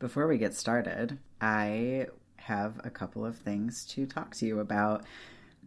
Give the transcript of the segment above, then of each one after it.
Before we get started, I have a couple of things to talk to you about.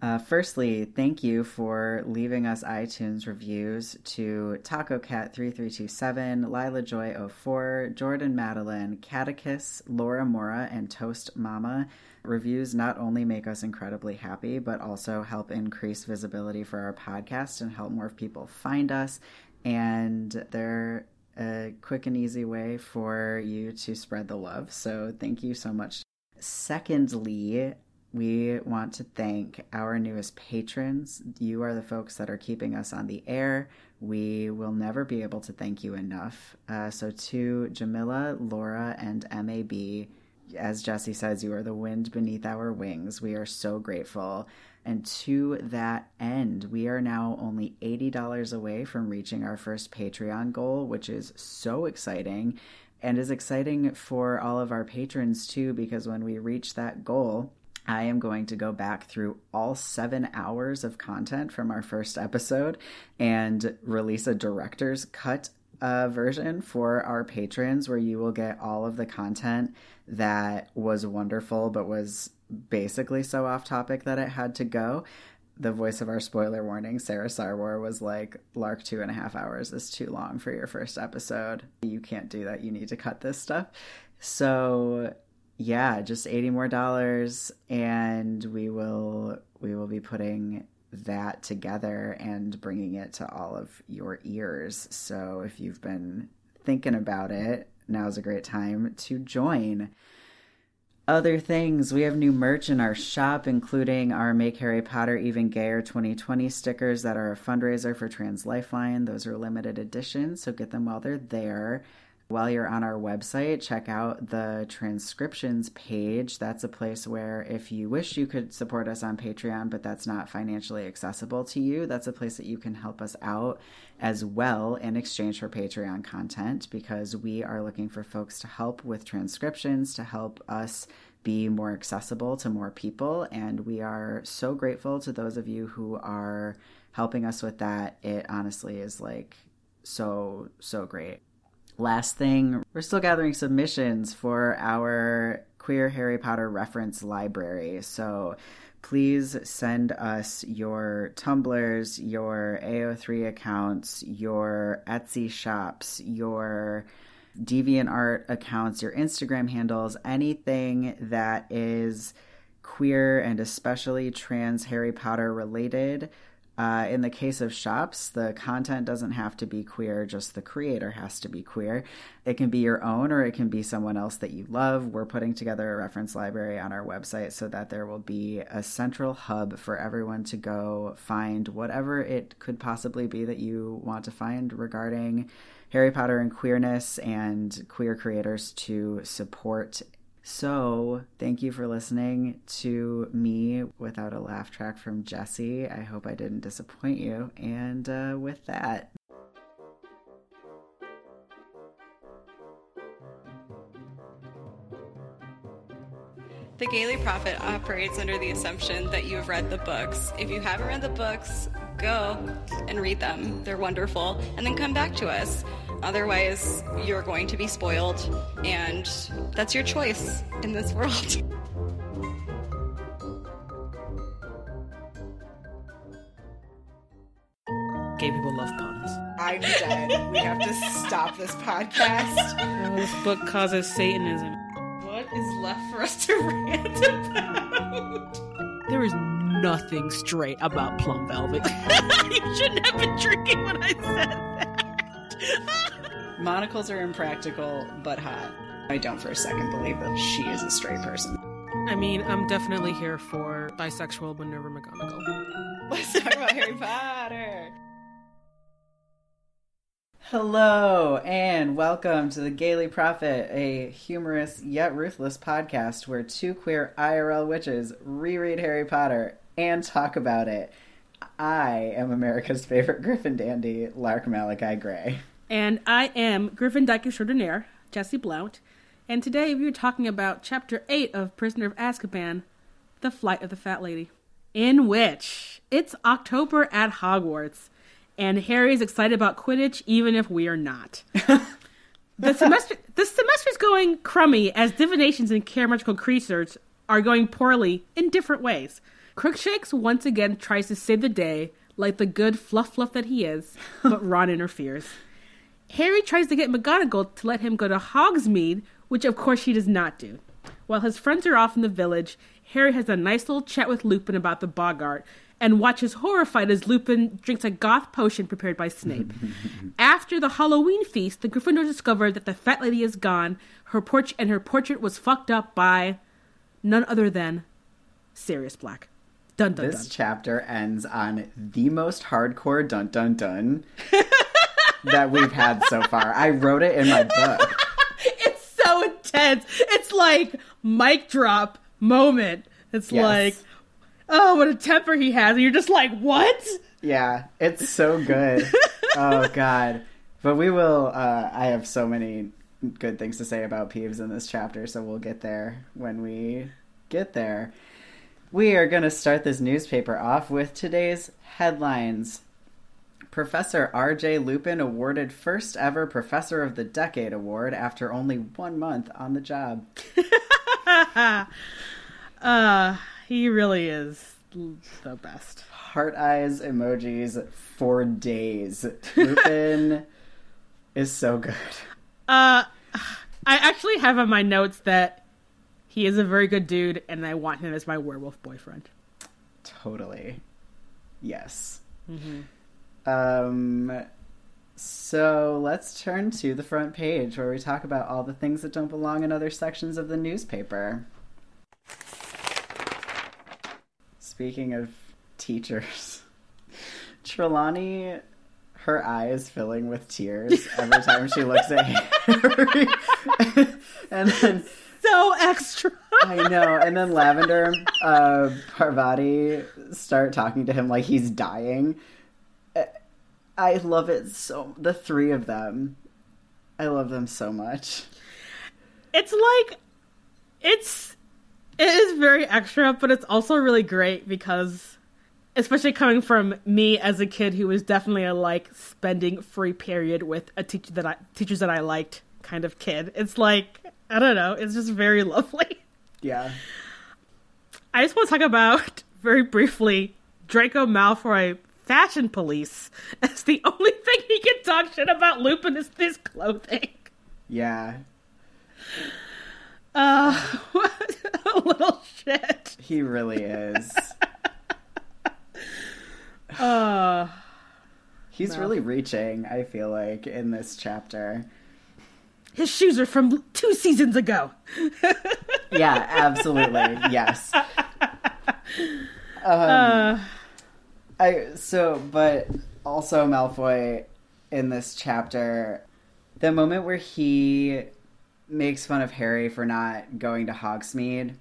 Uh, firstly, thank you for leaving us iTunes reviews to Taco Cat 3327, Lila Joy 04, Jordan Madeline, Catechus, Laura Mora, and Toast Mama. Reviews not only make us incredibly happy, but also help increase visibility for our podcast and help more people find us. And they're a quick and easy way for you to spread the love. So thank you so much. Secondly, we want to thank our newest patrons. You are the folks that are keeping us on the air. We will never be able to thank you enough. Uh, so, to Jamila, Laura, and MAB, as Jesse says, you are the wind beneath our wings. We are so grateful. And to that end, we are now only $80 away from reaching our first Patreon goal, which is so exciting and is exciting for all of our patrons too, because when we reach that goal, I am going to go back through all seven hours of content from our first episode and release a director's cut uh, version for our patrons where you will get all of the content that was wonderful but was basically so off topic that it had to go. The voice of our spoiler warning, Sarah Sarwar, was like, Lark, two and a half hours is too long for your first episode. You can't do that. You need to cut this stuff. So yeah, just 80 more dollars and we will we will be putting that together and bringing it to all of your ears. So if you've been thinking about it, now's a great time to join. Other things, we have new merch in our shop, including our Make Harry Potter Even Gayer 2020 stickers that are a fundraiser for Trans Lifeline. Those are limited editions, so get them while they're there. While you're on our website, check out the transcriptions page. That's a place where, if you wish you could support us on Patreon, but that's not financially accessible to you, that's a place that you can help us out as well in exchange for Patreon content because we are looking for folks to help with transcriptions, to help us be more accessible to more people. And we are so grateful to those of you who are helping us with that. It honestly is like so, so great. Last thing, we're still gathering submissions for our queer Harry Potter reference library. So please send us your Tumblrs, your AO3 accounts, your Etsy shops, your DeviantArt accounts, your Instagram handles, anything that is queer and especially trans Harry Potter related uh, in the case of shops, the content doesn't have to be queer, just the creator has to be queer. It can be your own or it can be someone else that you love. We're putting together a reference library on our website so that there will be a central hub for everyone to go find whatever it could possibly be that you want to find regarding Harry Potter and queerness and queer creators to support so, thank you for listening to me without a laugh track from Jesse. I hope I didn't disappoint you. And uh, with that, The Gayly Prophet operates under the assumption that you have read the books. If you haven't read the books, go and read them. They're wonderful. And then come back to us. Otherwise, you're going to be spoiled, and that's your choice in this world. Gay people love puns. I'm dead. we have to stop this podcast. Oh, this book causes Satanism. What is left for us to rant about? There is nothing straight about Plum Velvet. you shouldn't have been drinking when I said that. monocles are impractical but hot. I don't for a second believe that she is a straight person. I mean, I'm definitely here for bisexual Minerva McGonagall. Let's talk about Harry Potter. Hello and welcome to the Gayly Prophet, a humorous yet ruthless podcast where two queer IRL witches reread Harry Potter and talk about it. I am America's favorite Griffin dandy, Lark Malachi Gray. And I am Griffin Dyke Extraordinaire, Jesse Blount. And today we are talking about Chapter 8 of Prisoner of Azkaban, The Flight of the Fat Lady, in which it's October at Hogwarts, and Harry's excited about Quidditch even if we are not. the semester the semester's going crummy as divinations and chemical creatures are going poorly in different ways. Crookshanks once again tries to save the day like the good fluff fluff that he is, but Ron interferes. Harry tries to get McGonagall to let him go to Hogsmeade, which of course she does not do. While his friends are off in the village, Harry has a nice little chat with Lupin about the Boggart and watches horrified as Lupin drinks a goth potion prepared by Snape. After the Halloween feast, the Gryffindors discover that the fat lady is gone, her porch and her portrait was fucked up by none other than Sirius Black. Dun dun This dun. chapter ends on the most hardcore dun dun dun that we've had so far. I wrote it in my book. It's so intense. It's like mic drop moment. It's Yes. like, oh, what a temper he has. And you're just like, what? Yeah, it's so good. oh god. But we will uh I have so many good things to say about Peeves in this chapter, so we'll get there when we get there. We are going to start this newspaper off with today's headlines. Professor R.J. Lupin awarded first ever Professor of the Decade award after only one month on the job. Uh, he really is the best. Heart eyes emojis for days. Lupin is so good. Uh, I actually have on my notes that he is a very good dude, and I want him as my werewolf boyfriend. Totally. Yes. Um. So let's turn to the front page where we talk about all the things that don't belong in other sections of the newspaper. Speaking of teachers, Trelawney, her eyes filling with tears every time she looks at Harry. and then So extra. I know. And then Lavender uh, Parvati start talking to him like he's dying. I love it so. The three of them. I love them so much. it's like it's it is very extra but it's also really great because especially coming from me as a kid who was definitely a like spending free period with a teacher that I teachers that I liked kind of kid. It's like I don't know, it's just very lovely. Yeah. I just want to talk about very briefly Draco Malfoy fashion police as the only thing he can talk shit about Lupin is this clothing. Yeah. Uh, what a little shit. He really is. Uh, He's No. really reaching, I feel like, in this chapter. his shoes are from two seasons ago. Yeah, absolutely. yes. Um, Uh, I so, but also Malfoy in this chapter, the moment where he makes fun of Harry for not going to Hogsmeade,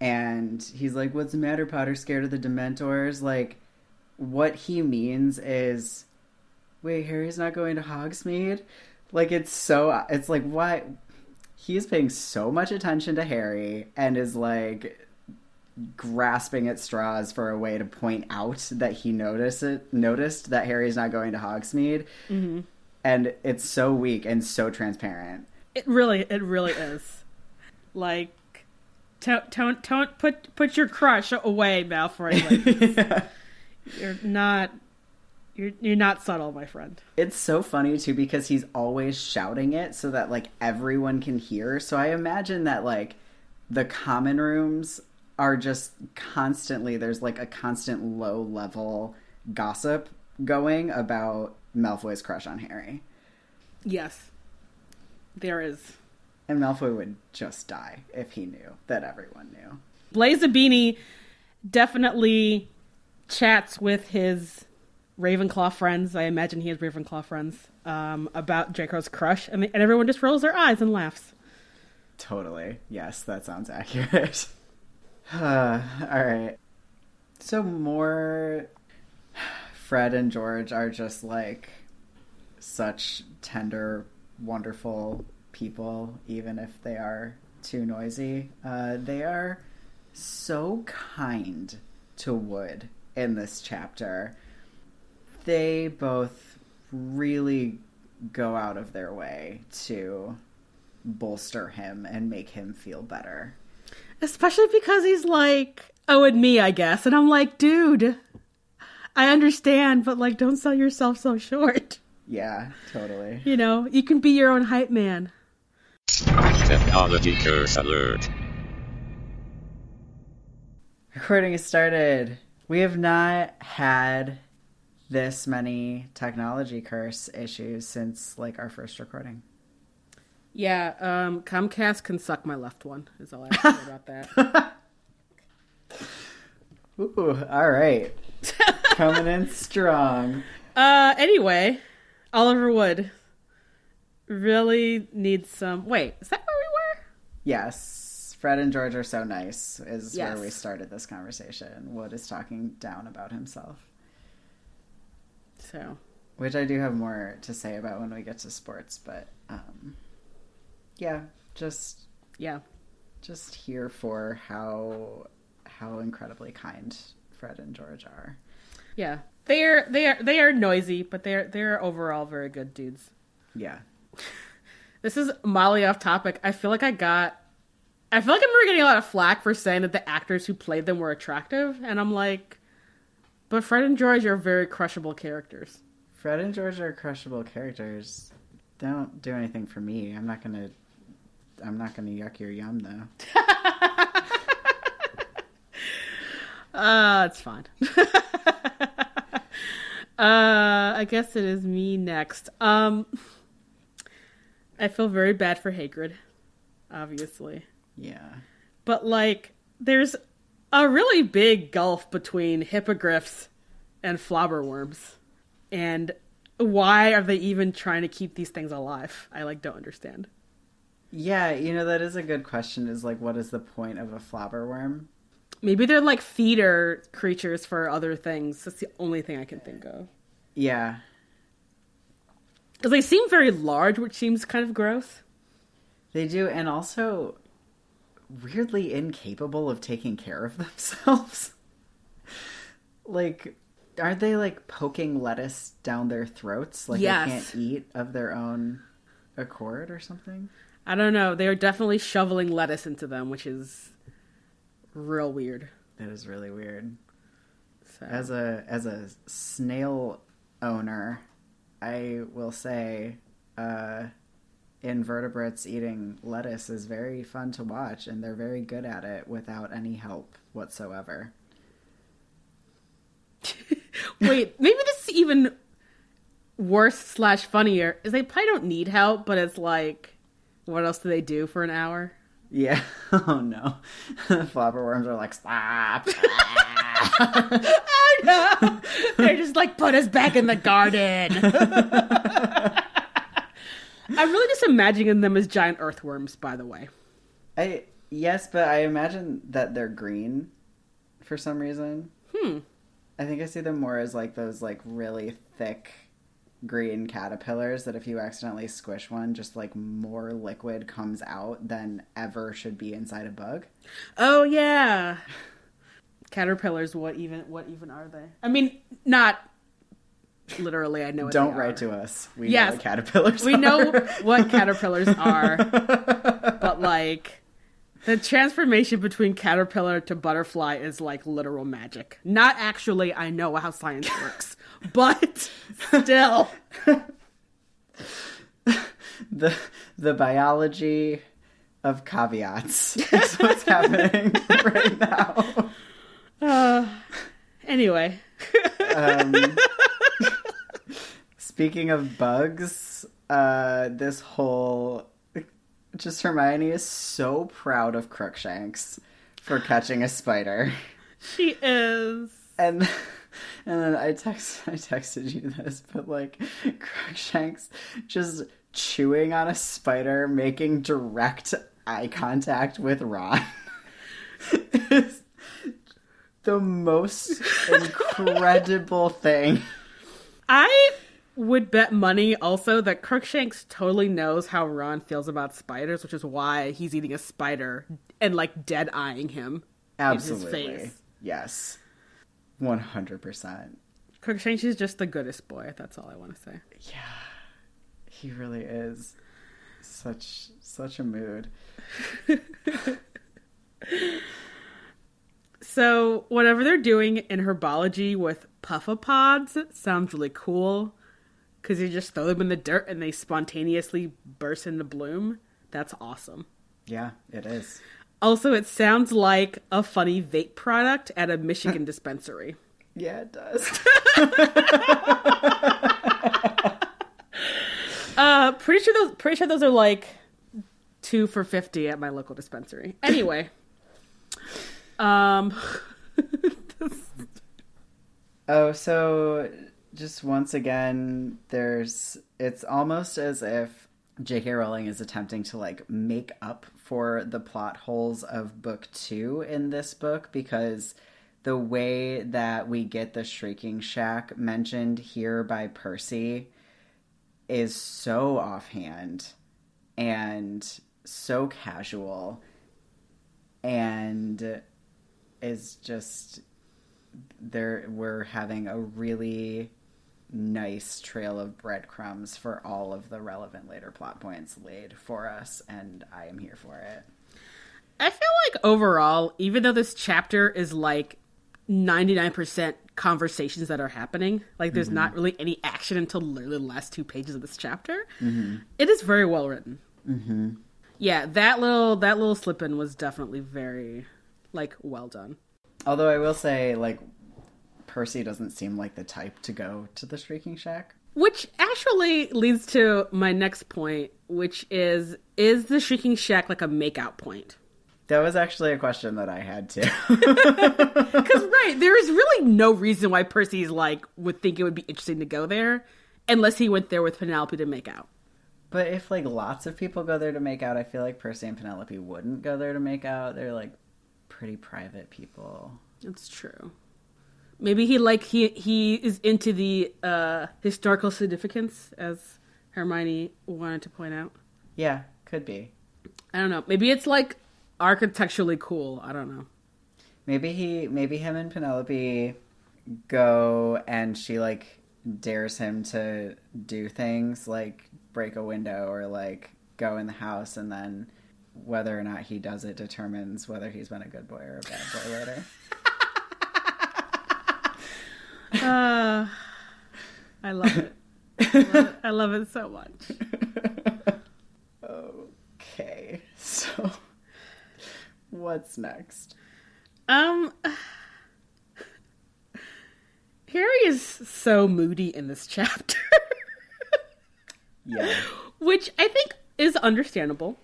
and he's like, "What's the matter, Potter? Scared of the Dementors?" Like, what he means is, "Wait, Harry's not going to Hogsmeade." Like, it's so. It's like why he is paying so much attention to Harry and is like grasping at straws for a way to point out that he noticed it, noticed that Harry's not going to Hogsmeade, mm-hmm. and it's so weak and so transparent. it really, it really is. Like, don't, don't, don't put put your crush away, Malfoy. Like, you're not, you're you're not subtle, my friend. It's so funny too because he's always shouting it so that like everyone can hear. So I imagine that like the common rooms are just constantly there's like a constant low level gossip going about Malfoy's crush on Harry. Yes, there is. And Malfoy would just die if he knew that everyone knew. Blaise Zabini definitely chats with his Ravenclaw friends. I imagine he has Ravenclaw friends um, about Draco's crush, and, and everyone just rolls their eyes and laughs. Totally. Yes, that sounds accurate. All right. So more Fred and George are just like such tender, wonderful people, even if they are too noisy. Uh, they are so kind to Wood in this chapter. They both really go out of their way to bolster him and make him feel better. Especially because he's like, oh, and me, I guess. And I'm like, dude, I understand, but like, don't sell yourself so short. Yeah, totally. You know, you can be your own hype man. Technology curse alert. Recording is started. We have not had this many technology curse issues since like our first recording. Yeah, um, Comcast can suck my left one, is all I have to say about that. Ooh, all right. Coming in strong. Uh, anyway, Oliver Wood really needs some. Wait, is that where we were? Yes, Fred and George are so nice is Yes. where we started this conversation. Wood is talking down about himself, So, which I do have more to say about when we get to sports, but um yeah, just yeah. just here for how how incredibly kind Fred and George are. Yeah. They are they are they are noisy, but they're they're overall very good dudes. Yeah. This is Molly off topic. I feel like I got I feel like I remember getting a lot of flack for saying that the actors who played them were attractive, and I'm like but Fred and George are very crushable characters. Fred and George are crushable characters. They don't do anything for me. I'm not gonna I'm not gonna yuck your yum though. Uh, it's fine. uh, I guess it is me next. Um, I feel very bad for Hagrid, obviously. Yeah. But, like, there's a really big gulf between hippogriffs and flobberworms. And why are they even trying to keep these things alive? I, like, don't understand. Yeah, you know that is a good question. Is like, what is the point of a flobberworm? Maybe they're, like, feeder creatures for other things. That's the only thing I can think of. Yeah, Because they seem very large, which seems kind of gross. they do, and also weirdly incapable of taking care of themselves. like, aren't they like poking lettuce down their throats? Like Yes. they can't eat of their own accord or something. I don't know. They are definitely shoveling lettuce into them, which is real weird. That is really weird. So. As a as a snail owner, I will say uh, invertebrates eating lettuce is very fun to watch, and they're very good at it without any help whatsoever. Wait, maybe this is even worse slash funnier. Is they probably don't need help, but it's like, what else do they do for an hour? Yeah. Oh no. Flobberworms are like stop. I know. They're just like, put us back in the garden. I'm really just imagining them as giant earthworms. By the way, I yes, but I imagine that they're green for some reason. Hmm. I think I see them more as like those like really thick green caterpillars that if you accidentally squish one, just like more liquid comes out than ever should be inside a bug. Oh yeah. Caterpillars, what even what even are they? I mean, not literally I know what Don't they write are. to us. We Yes. know what caterpillars We are. know what caterpillars are, but like the transformation between caterpillar to butterfly is like literal magic. Not actually I know how science works, but still. the the biology of caveats is what's happening right now. Uh, anyway. Um, speaking of bugs, uh, this whole just Hermione is so proud of Crookshanks for catching a spider, She is and and then I text I texted you this, but like Crookshanks just chewing on a spider, making direct eye contact with Ron. is the most incredible thing. I would bet money also that Crookshanks totally knows how Ron feels about spiders, which is why he's eating a spider and like dead eyeing him. Absolutely. Face. Yes. 100%. Crookshanks is just the goodest boy. That's all I want to say. Yeah, he really is such such a mood. So whatever they're doing in herbology with puffapods sounds really cool because you just throw them in the dirt and they spontaneously burst into bloom. That's awesome. Yeah, it is. Also, it sounds like a funny vape product at a Michigan dispensary. Yeah, it does. Uh, pretty sure those pretty sure those are like two for fifty at my local dispensary. Anyway, um, Oh, so just once again, there's it's almost as if J.K. Rowling is attempting to like make up for the plot holes of book two in this book because the way that we get the Shrieking Shack mentioned here by Percy is so offhand and so casual and is just there we're having a really nice trail of breadcrumbs for all of the relevant later plot points laid for us and I am here for it. I feel like overall, even though this chapter is like ninety nine percent conversations that are happening, like there's not really any action until literally the last two pages of this chapter. It is very well written. Mm-hmm. Yeah, that little that little slip in was definitely very like well done. Although I will say like Percy doesn't seem like the type to go to the Shrieking Shack. Which actually leads to my next point, which is is the Shrieking Shack like a makeout point? That was actually a question that I had too. Because right, there is really no reason why Percy's like would think it would be interesting to go there, unless he went there with Penelope to make out. but if like lots of people go there to make out, I feel like Percy and Penelope wouldn't go there to make out. They're like pretty private people. That's true. Maybe he like he he is into the uh historical significance, as Hermione wanted to point out. Yeah, could be. I don't know. Maybe it's like architecturally cool. I don't know. Maybe he maybe him and Penelope go and she like dares him to do things like break a window or like go in the house and then whether or not he does it determines whether he's been a good boy or a bad boy later. Uh, I love it. I love it. I love it so much. okay. So what's next? Um, Harry is so moody in this chapter, Yeah. which I think is understandable.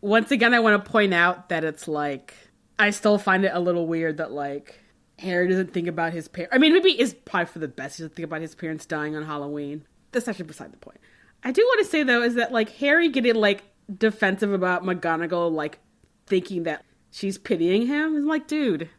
Once again, I want to point out that it's like I still find it a little weird that like Harry doesn't think about his parents. I mean, maybe it's probably for the best. He doesn't think about his parents dying on Halloween. That's actually beside the point. I do want to say though is that like Harry getting like defensive about McGonagall like thinking that she's pitying him is like, dude,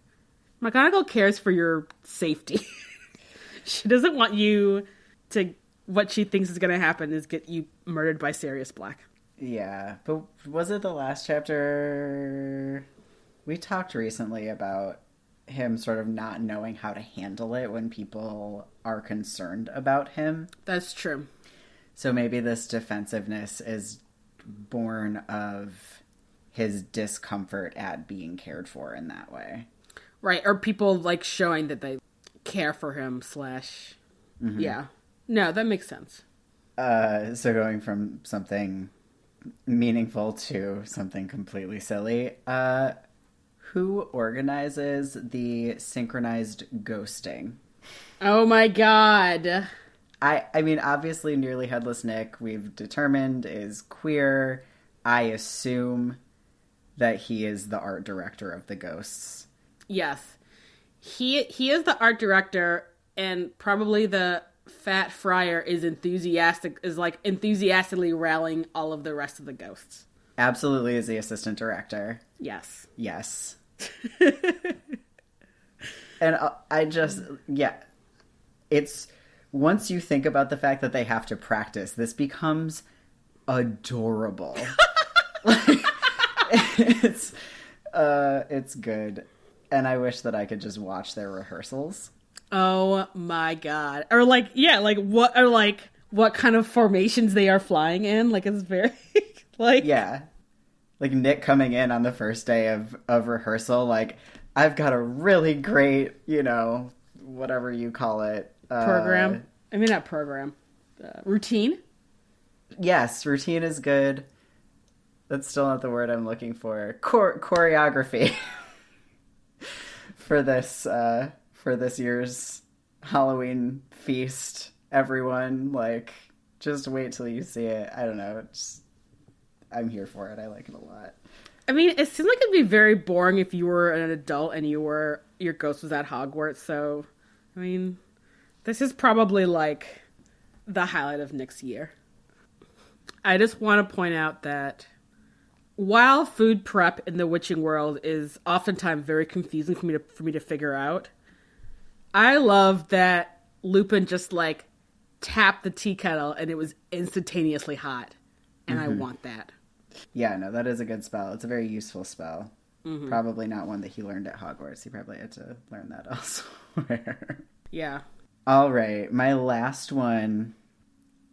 McGonagall cares for your safety. she doesn't want you to. What she thinks is going to happen is get you murdered by Sirius Black. Yeah, but was it the last chapter? We talked recently about him sort of not knowing how to handle it when people are concerned about him. That's true. So maybe this defensiveness is born of his discomfort at being cared for in that way. Right, or people like showing that they care for him. Slash, yeah. No, that makes sense. Uh, so going from something meaningful to something completely silly. Uh, who organizes the synchronized ghosting? Oh my god. I I mean obviously nearly headless Nick we've determined is queer. I assume that he is the art director of the ghosts. Yes, he he is the art director, and probably the fat friar is enthusiastic. Is like enthusiastically rallying all of the rest of the ghosts. Absolutely is the assistant director. Yes. Yes. and uh, I just yeah, it's once you think about the fact that they have to practice, this becomes adorable. like, it's uh it's good. And I wish that I could just watch their rehearsals. Oh my god. Or like yeah, like what? Or like what kind of formations they are flying in. Like it's very like Yeah. Like Nick coming in on the first day of, of rehearsal, like, I've got a really great, you know, whatever you call it. Uh, program. I mean, not program. Uh, routine. Yes, routine is good. That's still not the word I'm looking for. Chor- choreography for this uh, for this year's Halloween feast. Everyone, like, just wait till you see it. I don't know. It's, I'm here for it. I like it a lot. I mean, it seems like it'd be very boring if you were an adult and you were your ghost was at Hogwarts. So, I mean, this is probably like the highlight of next year. I just want to point out that while food prep in the witching world is oftentimes very confusing for me to for me to figure out, I love that Lupin just like tapped the tea kettle and it was instantaneously hot, and I mm-hmm. want that. Yeah, no, that is a good spell. It's a very useful spell. Mm-hmm. Probably not one that he learned at Hogwarts. He probably had to learn that elsewhere. Yeah. All right, my last one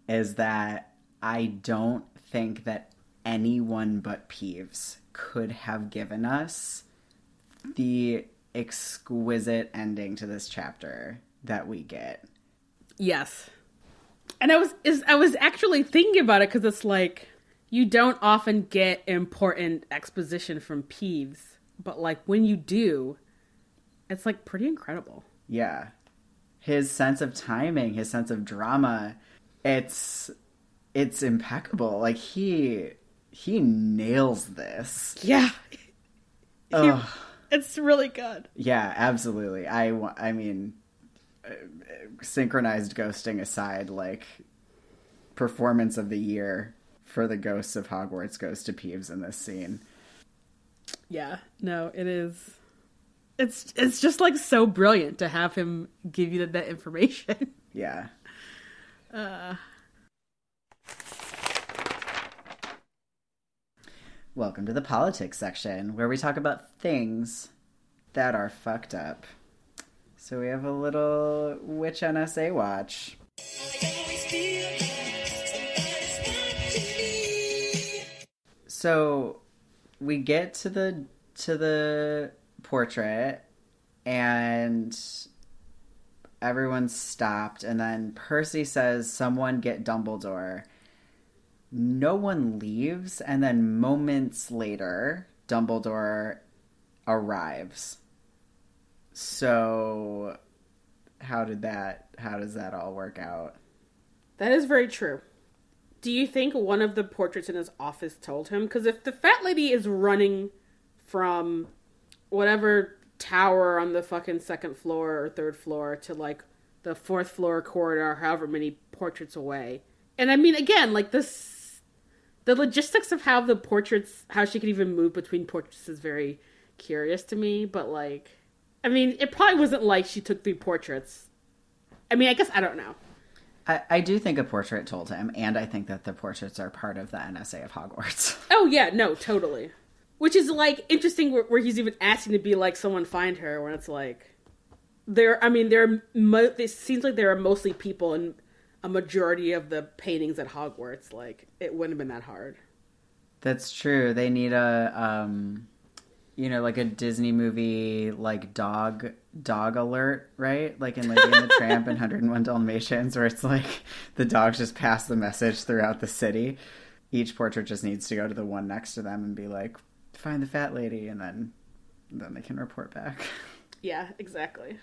is that I don't think that anyone but Peeves could have given us the exquisite ending to this chapter that we get. Yes. And I was is I was actually thinking about it because it's like you don't often get important exposition from Peeves, but like when you do, it's like pretty incredible. Yeah. His sense of timing, his sense of drama, it's it's impeccable. Like he he nails this. Yeah. Ugh. It's really good. Yeah, absolutely. I, I mean, uh, synchronized ghosting aside, like performance of the year for the ghosts of Hogwarts goes to Peeves in this scene. Yeah. No, it is it's it's just like so brilliant to have him give you that, that information. Yeah. Uh. Welcome to the politics section, where we talk about things that are fucked up. So we have a little witch NSA watch. So we get to the to the portrait and everyone's stopped and then Percy says someone get Dumbledore. No one leaves and then moments later Dumbledore arrives. So how did that how does that all work out? That is very true. Do you think one of the portraits in his office told him? Because if the fat lady is running from whatever tower on the fucking second floor or third floor to like the fourth floor corridor, however many portraits away, and I mean, again, like this, the logistics of how the portraits, how she could even move between portraits is very curious to me. But like, I mean, it probably wasn't like she took three portraits. I mean, I guess I don't know. I, I do think a portrait told him, and I think that the portraits are part of the NSA of Hogwarts. Oh yeah, no, totally. Which is like interesting where, where he's even asking to be like someone find her when it's like there. I mean, there. Mo- it seems like there are mostly people in a majority of the paintings at Hogwarts. Like it wouldn't have been that hard. That's true. They need a um you know, like a Disney movie like dog dog alert, right? Like in Lady and the Tramp and 101 Dalmatians where it's like the dogs just pass the message throughout the city. Each portrait just needs to go to the one next to them and be like, find the fat lady and then then they can report back. Yeah, exactly.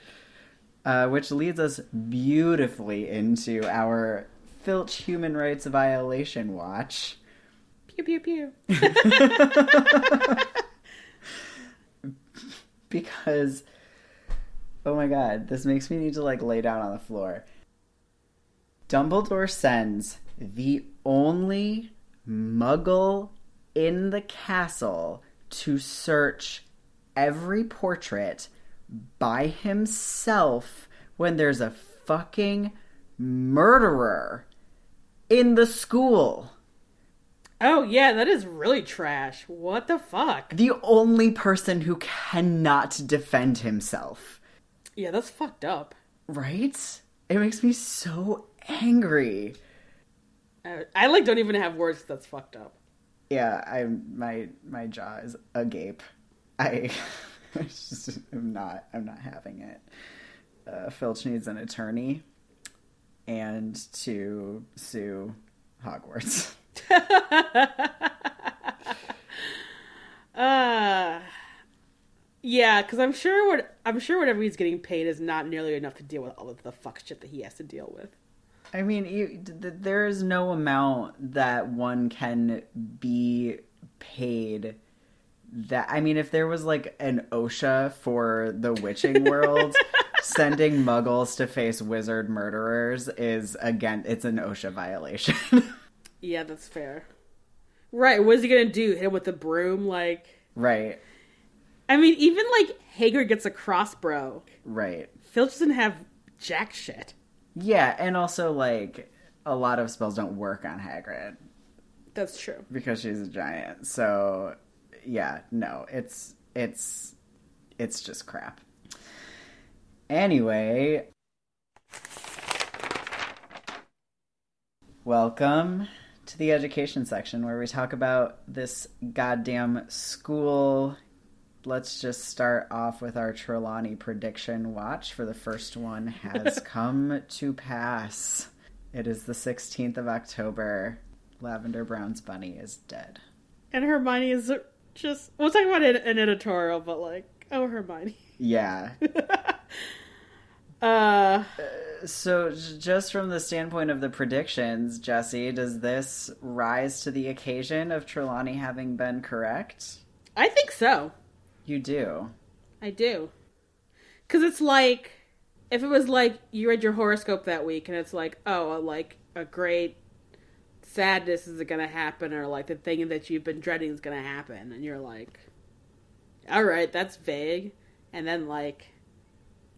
Uh, which leads us beautifully into our Filch human rights violation watch. Pew pew pew. because oh my god, this makes me need to like lay down on the floor. Dumbledore sends the only muggle in the castle to search every portrait by himself when there's a fucking murderer in the school. Oh yeah, that is really trash. What the fuck? The only person who cannot defend himself. Yeah, that's fucked up. Right? It makes me so angry. I, I like don't even have words. That's fucked up. Yeah, I my my jaw is agape. I, I just am not. I'm not having it. Uh, Filch needs an attorney, and to sue Hogwarts. Uh yeah, because I'm sure what I'm sure whatever he's getting paid is not nearly enough to deal with all of the fuck shit that he has to deal with. I mean, you, th- th- there is no amount that one can be paid. That I mean, if there was like an OSHA for the witching world, sending Muggles to face wizard murderers is again, it's an OSHA violation. Yeah, that's fair. Right, what is he gonna do? Hit him with a broom? Like, right, I mean, even like Hagrid gets a crossbow. right, Filch doesn't have jack shit. yeah, and also like a lot of spells don't work on Hagrid. That's true. because she's a giant. So yeah, no, it's it's it's just crap. Anyway, welcome to the education section where we talk about this goddamn school. Let's just start off with our Trelawney prediction watch for the first one has come to pass. It is the 16th of October. Lavender Brown's bunny is dead. And Hermione is just we'll talk about it in an editorial, but like, oh Hermione. Yeah. Uh So, just from the standpoint of the predictions, Jesse, does this rise to the occasion of Trelawney having been correct? I think so. You do. I do. Cause it's like if it was like you read your horoscope that week and it's like, oh, like a great sadness is gonna happen or like the thing that you've been dreading is gonna happen and you're like Alright, that's vague and then like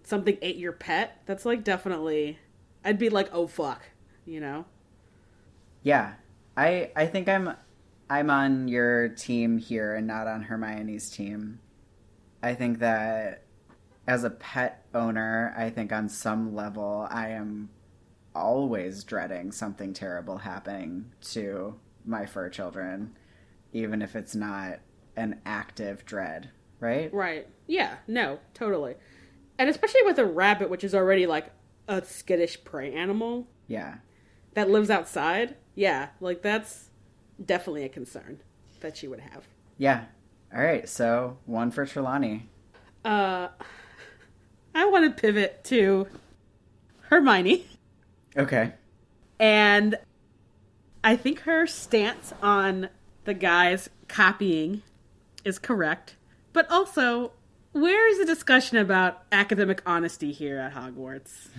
something ate your pet, that's like definitely I'd be like, oh fuck, you know? Yeah. I I think I'm I'm on your team here and not on Hermione's team. I think that as a pet owner, I think on some level I am always dreading something terrible happening to my fur children, even if it's not an active dread, right? Right. Yeah, no, totally. And especially with a rabbit, which is already like a skittish prey animal Yeah. that lives outside. Yeah, like that's definitely a concern that she would have. Yeah. All right, so one for Trelawney. Uh I want to pivot to Hermione Okay. and I think her stance on the guys copying is correct, but also where is the discussion about academic honesty here at Hogwarts?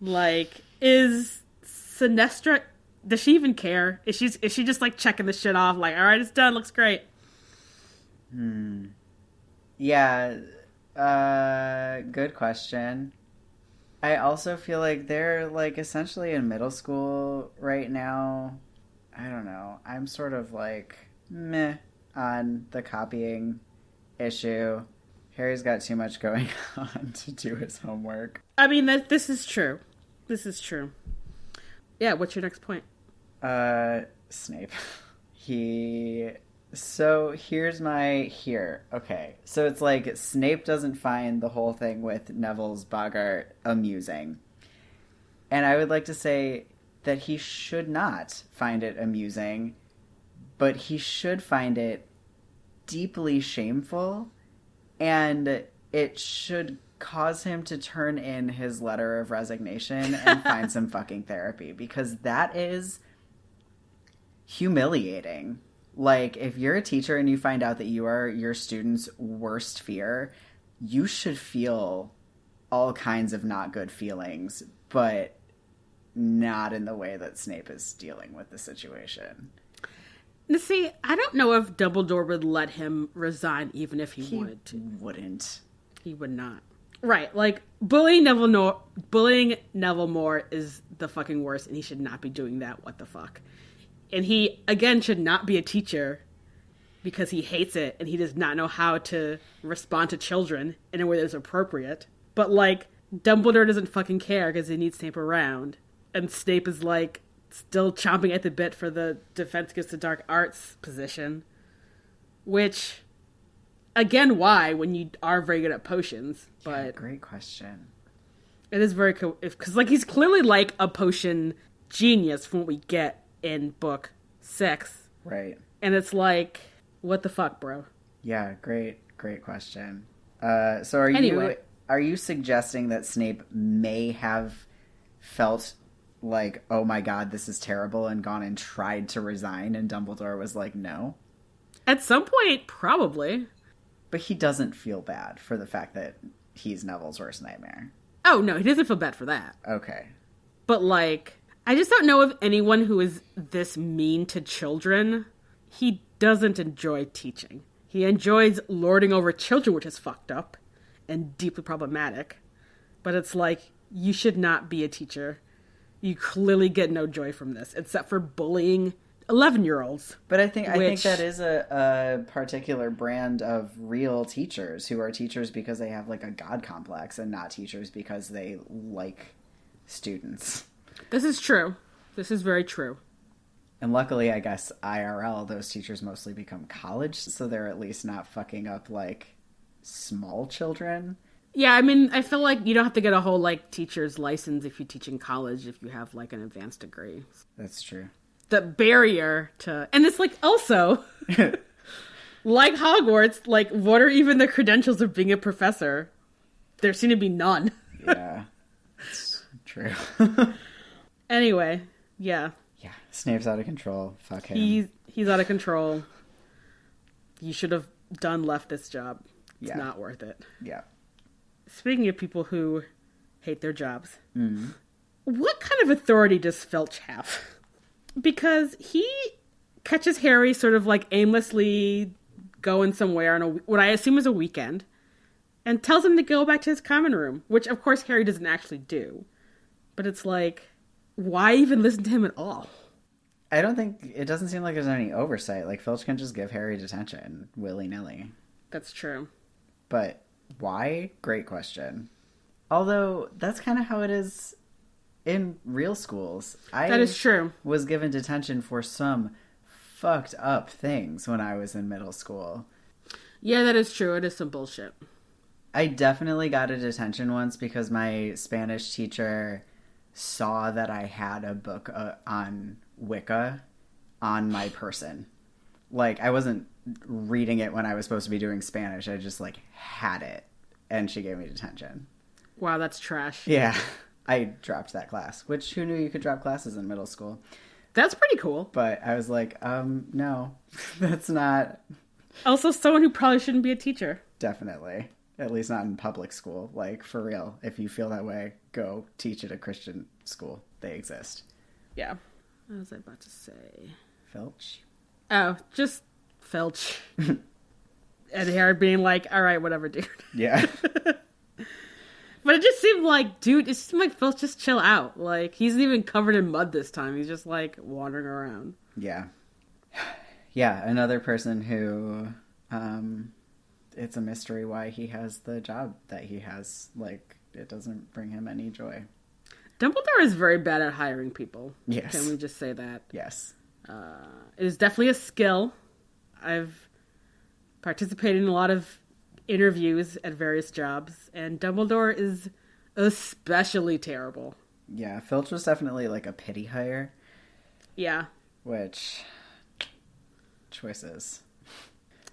Like, is Sinistra? Does she even care? Is she is she just like checking the shit off? Like, all right, it's done. Looks great. Hmm. Yeah, uh, good question. I also feel like they're like essentially in middle school right now. I don't know. I'm sort of like meh on the copying issue. Harry's got too much going on to do his homework. I mean, that this is true. This is true. Yeah. What's your next point? Uh, Snape. He. So here's my here. Okay, so it's like Snape doesn't find the whole thing with Neville's Boggart amusing, and I would like to say that he should not find it amusing, but he should find it deeply shameful, and it should cause him to turn in his letter of resignation and find some fucking therapy because that is humiliating. Like, if you're a teacher and you find out that you are your student's worst fear, you should feel all kinds of not good feelings, but not in the way that Snape is dealing with the situation. See, I don't know if Dumbledore would let him resign even if he, He wanted to. wouldn't. He would not. Right, like bullying Neville, no- bullying Neville Moore is the fucking worst, and he should not be doing that. What the fuck? And he again should not be a teacher because he hates it and he does not know how to respond to children in a way that's appropriate. But like Dumbledore doesn't fucking care because he needs Snape around, and Snape is like still chomping at the bit for the Defense Against the Dark Arts position. Which, again, why when you are very good at potions? But Great question. it is very cool because, like, he's clearly like a potion genius from what we get in book six, Right. and it's like, what the fuck, bro? Yeah, great, great question. Uh, so are you are you suggesting that Snape may have felt like, oh my god, this is terrible, and gone and tried to resign, and Dumbledore was like, no, At some point, probably. but he doesn't feel bad for the fact that he's Neville's worst nightmare. Oh no, he doesn't feel bad for that. Okay, But like, I just don't know of anyone who is this mean to children. He doesn't enjoy teaching. He enjoys lording over children, which is fucked up and deeply problematic. But it's like, you should not be a teacher. You clearly get no joy from this, except for bullying 11 year olds. but I think I think that is a, a particular brand of real teachers who are teachers because they have like a god complex, and not teachers because they like students. This is true. This is very true. And luckily, I guess IRL, those teachers mostly become college, so they're at least not fucking up like small children. Yeah, I mean, I feel like you don't have to get a whole like teacher's license if you teach in college if you have like an advanced degree. That's true. the barrier to and it's like also like hogwarts like what are even the credentials of being a professor there seem to be none Yeah. It's true. anyway yeah yeah. Snape's out of control. Fuck him. he's he's out of control you should have done left this job it's Yeah. not worth it Yeah. Speaking of people who hate their jobs mm-hmm. what kind of authority does filch have? Because he catches harry sort of like aimlessly going somewhere on a what i assume is a weekend and tells him to go back to his common room which of course harry doesn't actually do. But it's like why even listen to him at all? I don't think it doesn't seem like there's any oversight. Like Filch can just give Harry detention willy nilly. that's true. But why? Great question. Although that's kind of how it is in real schools. I that is true was given detention for some fucked up things when I was in middle school. yeah that is true it is some bullshit I definitely got a detention once because my Spanish teacher saw that I had a book uh, on Wicca on my person. Like I wasn't reading it when I was supposed to be doing Spanish. I just like had it and she gave me detention. wow that's trash Yeah. I dropped that class, which who knew you could drop classes in middle school? that's pretty cool But I was like, um no. That's not also someone who probably shouldn't be a teacher Definitely. At least not in public school. Like, for real. If you feel that way, go teach at a Christian school. They exist. yeah what was i about to say Filch? Oh, just Filch. and Harry being like, all right, whatever, dude. Yeah. But it just seemed like, dude, it seemed like Filch just chill out. Like, he's even covered in mud this time. He's just like wandering around. yeah. Yeah, another person who, um, it's a mystery why he has the job that he has. Like, it doesn't bring him any joy. Dumbledore is very bad at hiring people. Yes. Can we just say that? Yes. Uh, it is definitely a skill. I've participated in a lot of interviews at various jobs, and Dumbledore is especially terrible. Yeah, Filch was definitely like a pity hire, Yeah. which. Choices.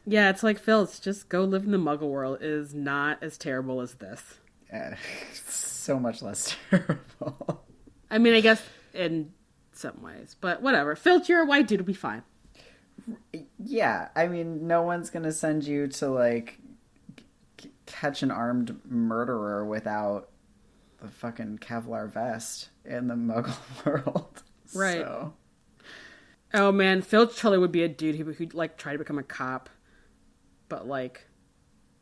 Yeah, it's like Filch, just go live in the muggle world is not as terrible as this. Yeah, so much less terrible. I mean, I guess in some ways, but whatever. Filch, you're a white dude, it'll be fine. Yeah, I mean, no one's gonna send you to like c- catch an armed murderer without the fucking Kevlar vest in the Muggle world, Right. So, Oh man, Phil totally would be a dude who would like try to become a cop, but like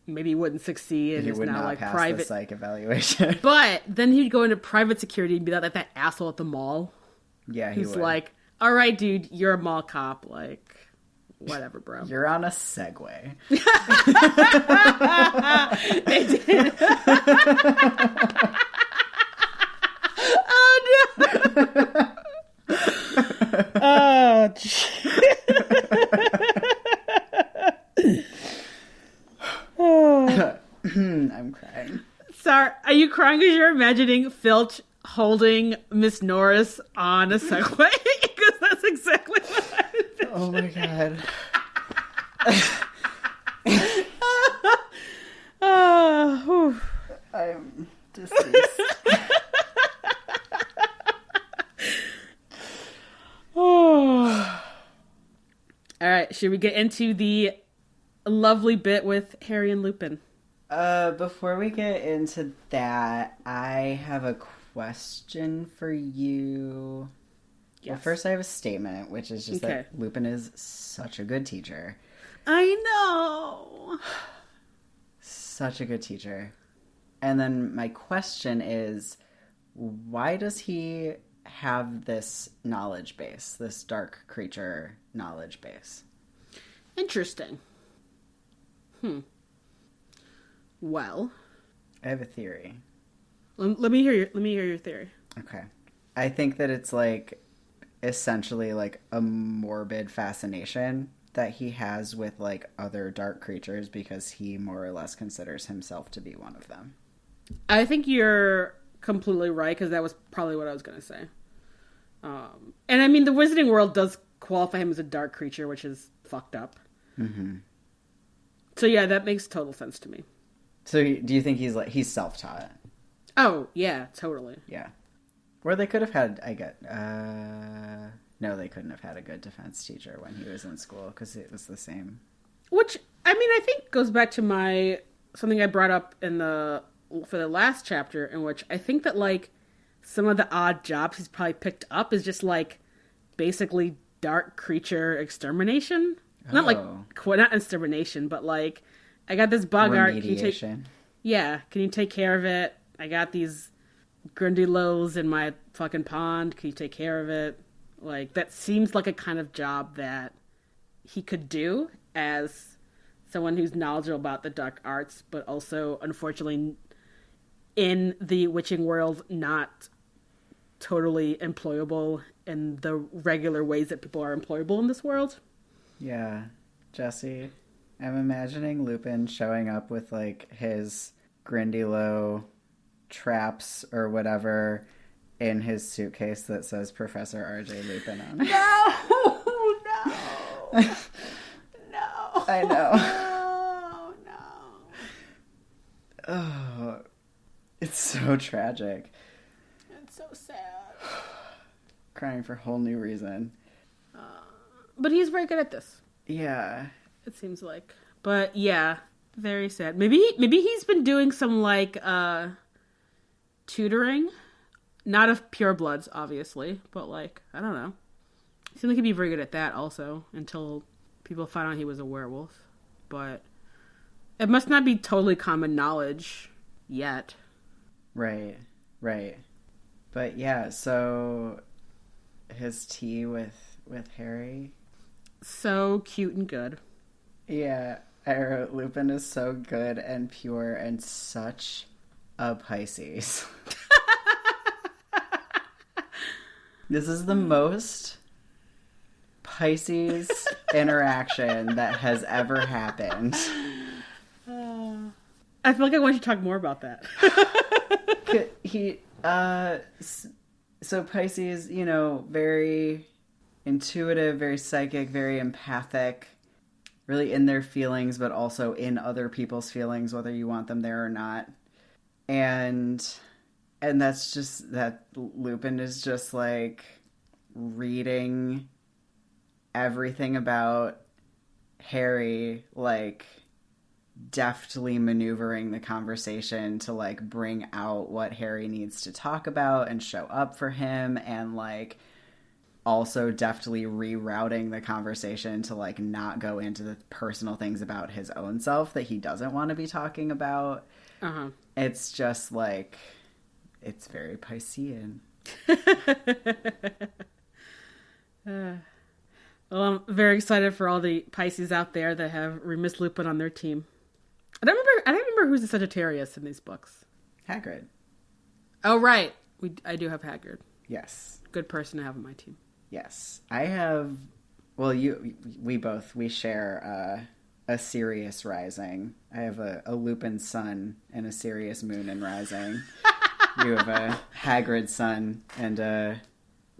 maybe wouldn't succeed and he is now not like private. psych evaluation. But then he'd go into private security and be that like that asshole at the mall yeah, he's like, all right, dude, you're a mall cop. Like, whatever, bro. You're on a Segway. they did. oh no. oh. oh. I'm crying. Sorry, are you crying because you're imagining Filch holding Miss Norris on a Segway? Because that's exactly what I. Oh my god. Oh, whew. I'm deceased. Oh. All right, should we get into the lovely bit with Harry and Lupin? Uh, before we get into that, I have a question for you. Well, first I have a statement, which is just Okay. that Lupin is such a good teacher. I know. Such a good teacher. And then my question is why does he have this knowledge base, this dark creature knowledge base? Interesting. Hmm. Well, I have a theory. Let, let me hear your let me hear your theory. Okay. I think that it's like essentially like a morbid fascination that he has with like other dark creatures because he more or less considers himself to be one of them. I think you're completely right because that was probably what I was going to say. Um, and I mean, the Wizarding World does qualify him as a dark creature, which is fucked up. Mm-hmm. So yeah, that makes total sense to me. So do you think he's like he's self-taught? Oh yeah, totally. Yeah. Or they could have had I get uh no, they couldn't have had a good defense teacher when he was in school because it was the same. Which I mean, I think goes back to my something I brought up in the for the last chapter, in which I think that like some of the odd jobs he's probably picked up is just like basically dark creature extermination. Not like Oh. not extermination, but like I got this boggart. Can you take yeah? Can you take care of it? I got these Grindylows in my fucking pond. Can you take care of it? Like that seems like a kind of job that he could do as someone who's knowledgeable about the dark arts, but also unfortunately in the witching world not totally employable in the regular ways that people are employable in this world. Yeah, Jesse, I'm imagining Lupin showing up with like his Grindylow traps or whatever in his suitcase that says Professor R.J. Lupin on it. No, no, no. I know. Oh no. Oh, it's so tragic. It's so sad. Crying for a whole new reason. But he's very good at this. Yeah. It seems like. But yeah, very sad. Maybe maybe he's been doing some like uh tutoring, not of pure bloods, obviously, but like I don't know. He seemed like he'd be very good at that also until people found out he was a werewolf. But it must not be totally common knowledge yet. Right. Right. But yeah, so his tea with with Harry. So cute and good. Yeah, I wrote Lupin is so good and pure and such a Pisces. this is the most Pisces interaction that has ever happened. I feel like I want you to talk more about that. He, uh, so Pisces, you know, very intuitive, very psychic, very empathic, really in their feelings, but also in other people's feelings, whether you want them there or not. And, and that's just that Lupin is just like reading everything about Harry, like deftly maneuvering the conversation to like bring out what Harry needs to talk about and show up for him and like also deftly rerouting the conversation to like not go into the personal things about his own self that he doesn't want to be talking about. Uh huh. It's just like it's very Piscean. Well, I'm very excited for all the Pisces out there that have Remus Lupin on their team. I don't remember. I don't remember who's the Sagittarius in these books. Hagrid. Oh, right. We I do have Hagrid. Yes. Good person to have on my team. Yes. I have well you we both we share uh a Sirius rising. I have a, a Lupin sun and a Sirius moon and rising. you have a Hagrid sun and a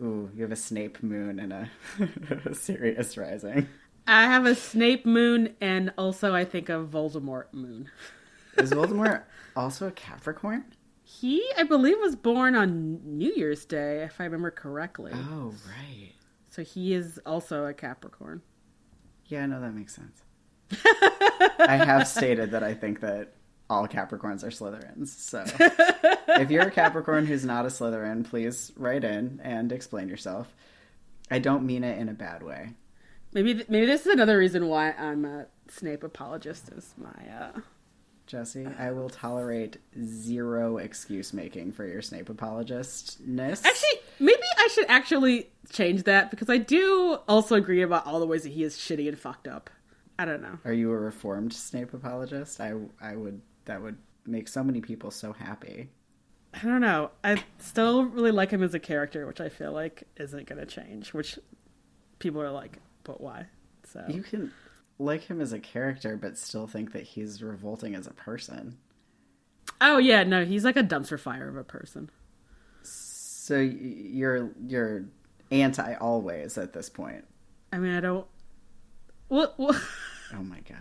ooh, you have a Snape moon and a, a Sirius rising. I have a Snape moon and also I think a Voldemort moon. Is Voldemort also a Capricorn? He, I believe, was born on New Year's Day, if I remember correctly. Oh, right. So he is also a Capricorn. Yeah, no, that makes sense. I have stated that I think that all Capricorns are Slytherins. So if you're a Capricorn who's not a Slytherin, please write in and explain yourself. I don't mean it in a bad way. Maybe th- maybe this is another reason why I'm a Snape apologist. Is my uh, Jesse, I will tolerate zero excuse making for your Snape apologistness. actually maybe I should actually change that because I do also agree about all the ways that he is shitty and fucked up. I don't know. Are you a reformed Snape apologist? I I would that would make so many people so happy. I don't know. I still really like him as a character, which I feel like isn't going to change. Which people are like, but why? So You can like him as a character, but still think that he's revolting as a person. oh yeah, no, he's like a dumpster fire of a person. So you're you're anti always at this point. I mean, I don't. What? what? Oh my god.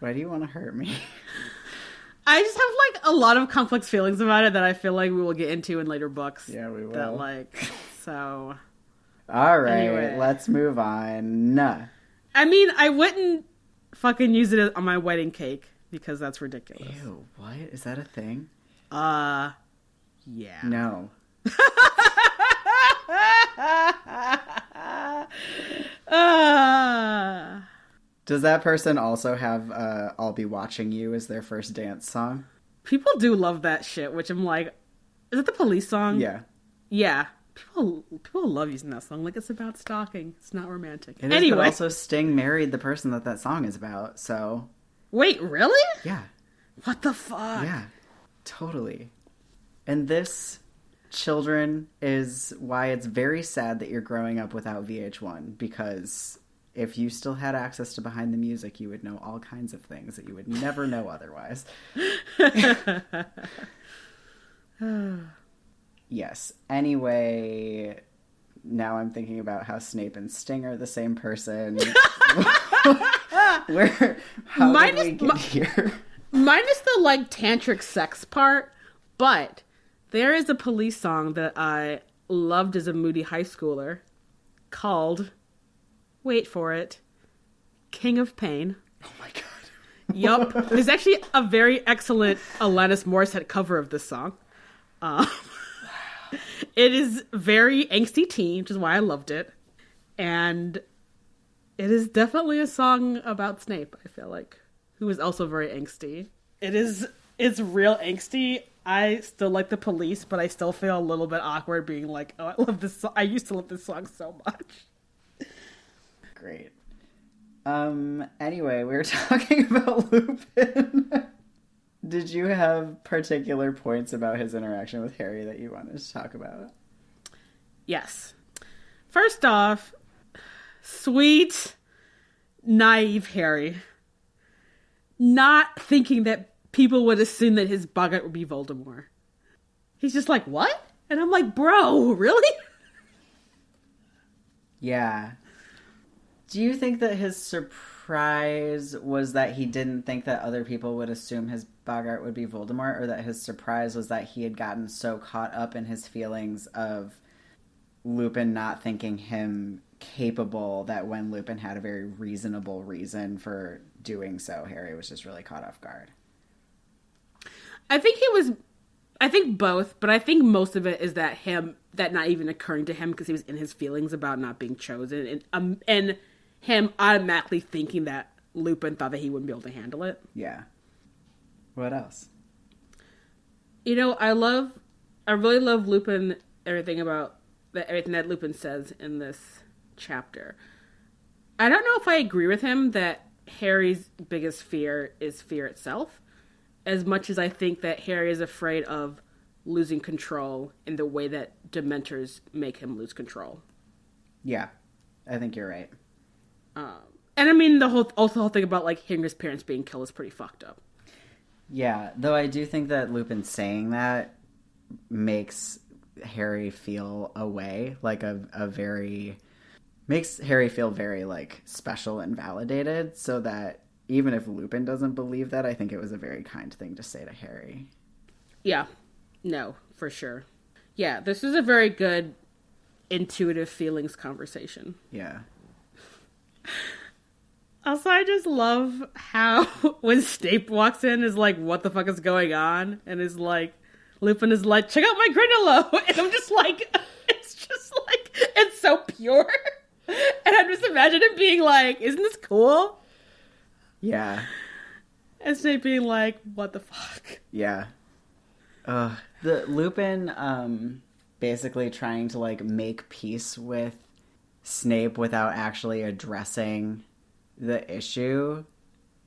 Why do you want to hurt me? I just have like a lot of complex feelings about it that I feel like we will get into in later books. Yeah, we will. That like so. All right, Anyway. let's move on. Nah. I mean, I wouldn't fucking use it on my wedding cake because that's ridiculous. Ew, what is that a thing? Uh, yeah. No. Uh, Does that person also have uh, "I'll Be Watching You" as their first dance song? people do love that shit, which I'm like, is it the police song? Yeah, Yeah. People people love using that song. Like it's about stalking. It's not romantic. it is. anyway, But also, Sting married the person that that song is about. So wait, really? yeah, What the fuck? yeah, totally. And this, children, is why it's very sad that you're growing up without VH1 because. If you still had access to behind the music, you would know all kinds of things that you would never know otherwise. Yes. Anyway, now I'm thinking about how Snape and Sting are the same person. Where? How Minus- did we get mi- here? Minus the like tantric sex part, but there is a police song that I loved as a moody high schooler called wait for it. King of Pain. Oh my god. Yup. There's actually a very excellent Alanis Morissette cover of this song. Um, it is very angsty teen, which is why I loved it. And it is definitely a song about Snape, I feel like, who is also very angsty. It is it's real angsty. I still like the police, but I still feel a little bit awkward being like, oh, I love this song. I used to love this song so much. Great. Um. Anyway, we were talking about Lupin. Did you have particular points about his interaction with Harry that you wanted to talk about? Yes. First off, sweet, naive Harry. Not thinking that people would assume that his boggart would be Voldemort. He's just like, what? And I'm like, bro, really? Yeah. Do you think that his surprise was that he didn't think that other people would assume his boggart would be Voldemort, or that his surprise was that he had gotten so caught up in his feelings of Lupin not thinking him capable that when Lupin had a very reasonable reason for doing so, Harry was just really caught off guard? I think he was. I think both, but I think most of it is that him that not even occurring to him because he was in his feelings about not being chosen, and um, and him automatically thinking that Lupin thought that he wouldn't be able to handle it. Yeah. What else? You know, I love, I really love Lupin. Everything about that, everything that Lupin says in this chapter. I don't know if I agree with him that Harry's biggest fear is fear itself, as much as I think that Harry is afraid of losing control in the way that Dementors make him lose control. Yeah, I think you're right. Um, And I mean, the whole also the whole thing about like hearing his parents being killed is pretty fucked up. Yeah, though I do think that Lupin saying that makes Harry feel a way, like a, a very makes Harry feel very like special and validated so that even if Lupin doesn't believe that, I think it was a very kind thing to say to Harry. Yeah, no, for sure. Yeah, this is a very good intuitive feelings conversation. Yeah. Also, I just love how when Snape walks in, is like, "What the fuck is going on?" and is like, Lupin is like, "Check out my Grindylow," and I'm just like, it's just like it's so pure, and I'm just imagining being like, "Isn't this cool?" Yeah. And Snape being like, "What the fuck?" Yeah. Uh, the Lupin um basically trying to like make peace with Snape without actually addressing the issue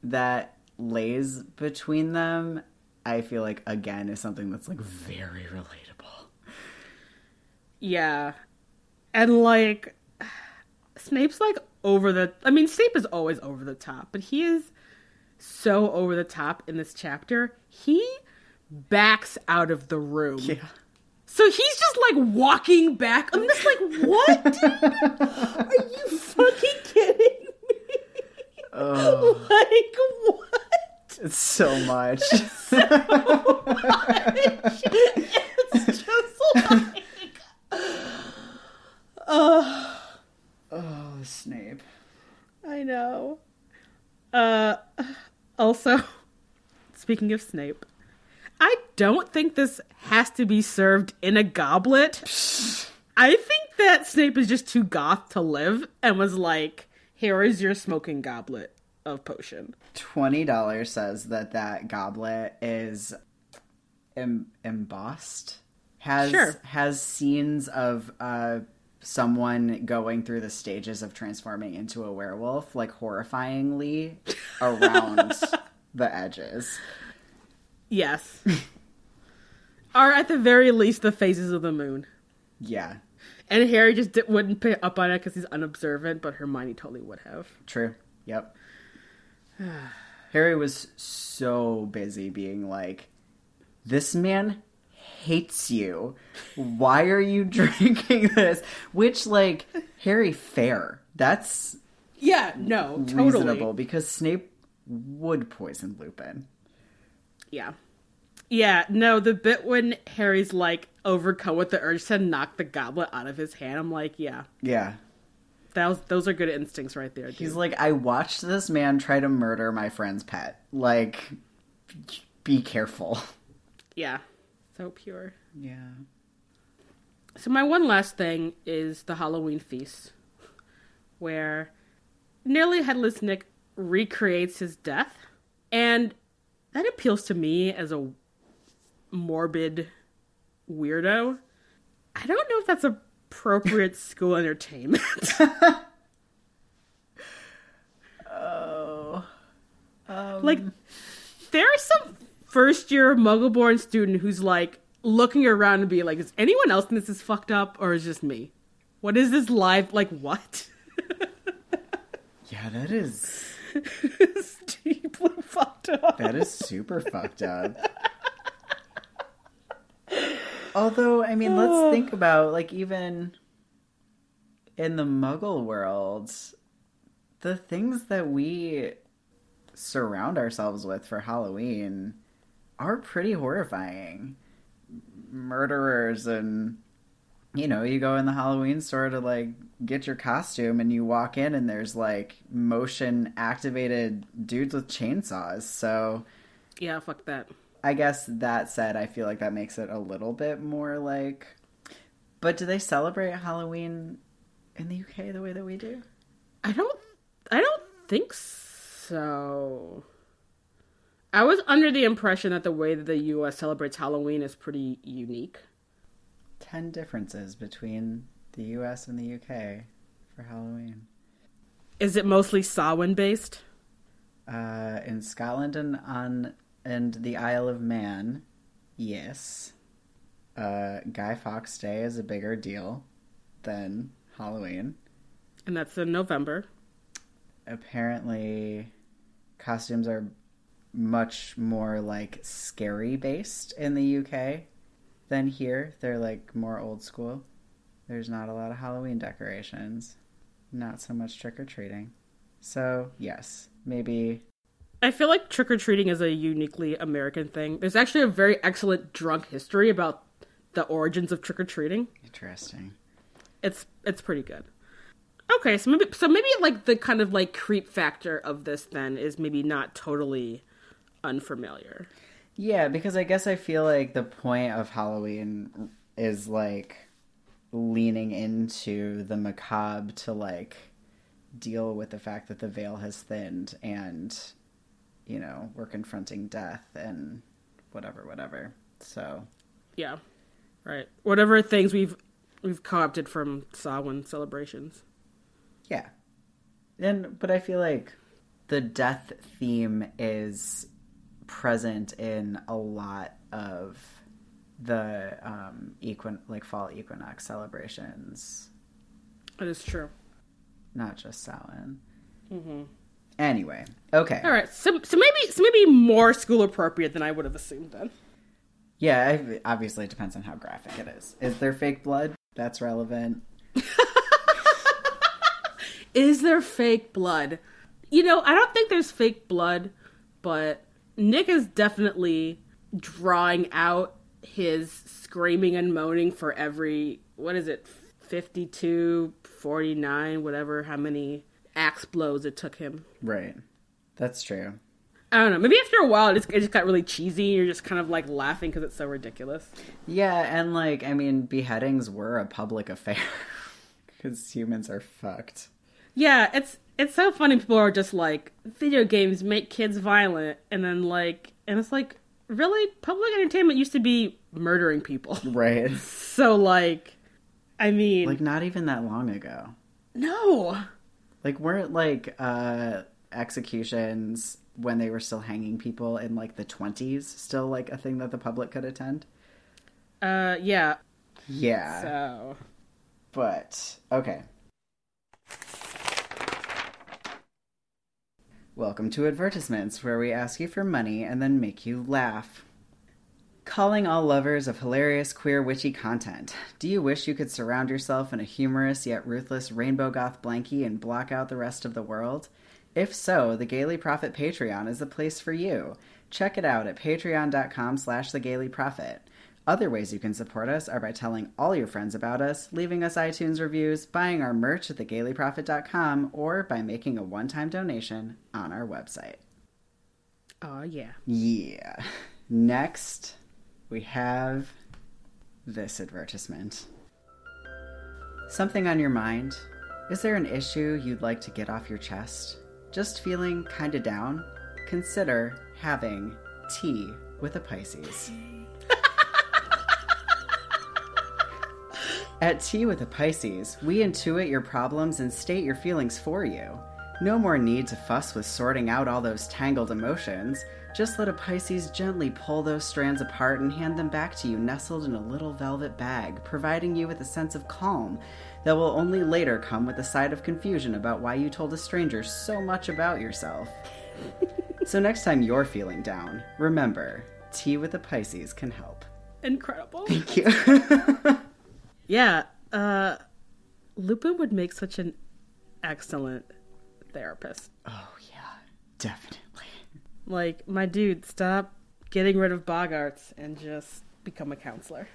that lays between them, I feel like again is something that's like very relatable. Yeah, and like Snape's like over the. I mean, Snape is always over the top, but he is so over the top in this chapter. He backs out of the room. Yeah. So he's just like walking back. I'm just like, what? Are you fucking kidding me? Oh, Like what? it's so much. It's just like, oh, Snape. I know. Uh, also, speaking of Snape, I don't think this has to be served in a goblet. I think that Snape is just too goth to live and was like, here is your smoking goblet of potion. Twenty dollars says that that goblet is em- embossed. Has Sure. has scenes of uh, someone going through the stages of transforming into a werewolf, like horrifyingly around the edges. Yes. or at the very least, the phases of the moon. Yeah, And Harry just wouldn't pick up on it because he's unobservant, but Hermione totally would have. true. Yep. Harry was so busy being like, "This man hates you. Why are you drinking this?" Which, like, Harry, fair. That's Yeah, no, totally. reasonable because Snape would poison Lupin. Yeah. Yeah, no, the bit when Harry's like overcome with the urge to knock the goblet out of his hand, I'm like, yeah, Yeah. that was, those are good instincts right there. Dude. He's like, I watched this man try to murder my friend's pet. Like, be careful. yeah, so pure. Yeah. So my one last thing is the Halloween feast, where nearly headless Nick recreates his death, and that appeals to me as a morbid weirdo. I don't know if that's appropriate school entertainment. Oh. like, um, there are some first year Muggleborn student who's like looking around and being like, is anyone else in this is fucked up or is just me? What is this live? Like, what? Yeah, that is it's deeply fucked up. that is super fucked up. Although, I mean, let's think about like even in the muggle world, the things that we surround ourselves with for Halloween are pretty horrifying. Murderers and you know, you go in the Halloween store to like get your costume and you walk in and there's like motion activated dudes with chainsaws. So Yeah, fuck that. I guess that said, I feel like that makes it a little bit more like. But do they celebrate Halloween in the UK the way that we do? I don't. I don't think so. I was under the impression that the way that the U.S. celebrates Halloween is pretty unique. Ten differences between the US and the UK for Halloween. Is it mostly Samhain based? Uh, in Scotland and on and the Isle of Man, yes. Uh, Guy Fawkes Day is a bigger deal than Halloween. And that's in November. apparently costumes are much more like scary based in the UK than here. They're like more old school. There's not a lot of Halloween decorations, not so much trick or treating. So, yes, maybe I feel like trick or treating is a uniquely American thing. There's actually a very excellent drunk history about the origins of trick or treating. interesting. It's it's pretty good. Okay, so maybe so maybe like the kind of like creep factor of this then is maybe not totally unfamiliar. Yeah, because I guess I feel like the point of Halloween is like leaning into the macabre to like deal with the fact that the veil has thinned and you know, we're confronting death and whatever, whatever. So, Yeah. Right. Whatever things we've we've co-opted from Samhain celebrations. yeah. And but I feel like the death theme is present in a lot of the um equin like fall equinox celebrations That is true. not just Samhain. Anyway, okay. All right. So so maybe so maybe more school appropriate than I would have assumed then. Yeah, I- obviously it depends on how graphic it is. Is there fake blood? That's relevant. Is there fake blood? You know, I don't think there's fake blood, but Nick is definitely drawing out his screaming and moaning for every what is it 52 49 whatever how many axe blows it took him Right. That's true. i don't know maybe after a while it just, it just got really cheesy you're just kind of like laughing because it's so ridiculous Yeah, and like, I mean, beheadings were a public affair because humans are fucked. Yeah, it's it's so funny. People are just like video games make kids violent, and then like, and it's like, really, public entertainment used to be murdering people. Right. So like, I mean, like, not even that long ago. no, Like, weren't like uh executions when they were still hanging people in like the 20s still like a thing that the public could attend? uh, yeah. Yeah. So But okay. Welcome to advertisements, where we ask you for money and then make you laugh. Calling all lovers of hilarious, queer, witchy content. Do you wish you could surround yourself in a humorous yet ruthless rainbow goth blankie and block out the rest of the world? If so, the Gayly Prophet Patreon is the place for you. Check it out at patreon.com slash the Gayly. Other ways you can support us are by telling all your friends about us, leaving us iTunes reviews, buying our merch at thegaylyprophet.com, or by making a one-time donation on our website. oh yeah. Yeah. Next, we have this advertisement. Something on your mind? Is there an issue you'd like to get off your chest? Just feeling kinda down? Consider having tea with a Pisces. At Tea with a Pisces, we intuit your problems and state your feelings for you. No more need to fuss with sorting out all those tangled emotions. Just let a Pisces gently pull those strands apart and hand them back to you nestled in a little velvet bag, providing you with a sense of calm that will only later come with a side of confusion about why you told a stranger so much about yourself. so next time you're feeling down, remember, Tea with a Pisces can help. Incredible. Thank you. yeah. Uh, Lupin would make such an excellent therapist. oh yeah, definitely. Like, my dude, stop getting rid of boggarts and just become a counselor.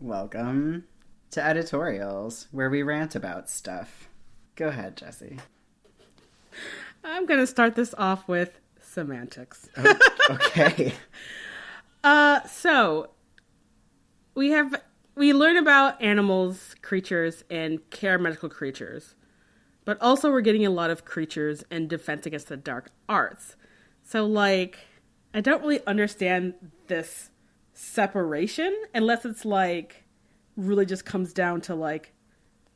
Welcome to editorials, where we rant about stuff. Go ahead, Jesse. I'm gonna start this off with semantics. Okay. Uh, so we have we learn about animals, creatures, and care medical creatures, but also we're getting a lot of creatures and defense against the dark arts. So, like, I don't really understand this separation unless it's like really just comes down to like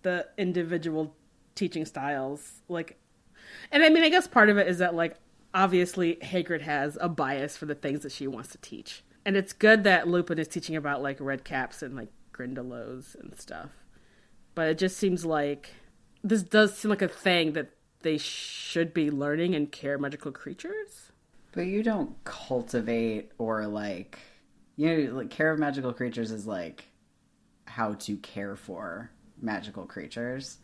the individual teaching styles, like and I mean, I guess part of it is that, like, obviously Hagrid has a bias for the things that she wants to teach. And it's good that Lupin is teaching about, like, red caps and, like, Grindylows and stuff. but it just seems like this does seem like a thing that they should be learning and care magical creatures. But you don't cultivate or like you know, like care of magical creatures is like how to care for magical creatures.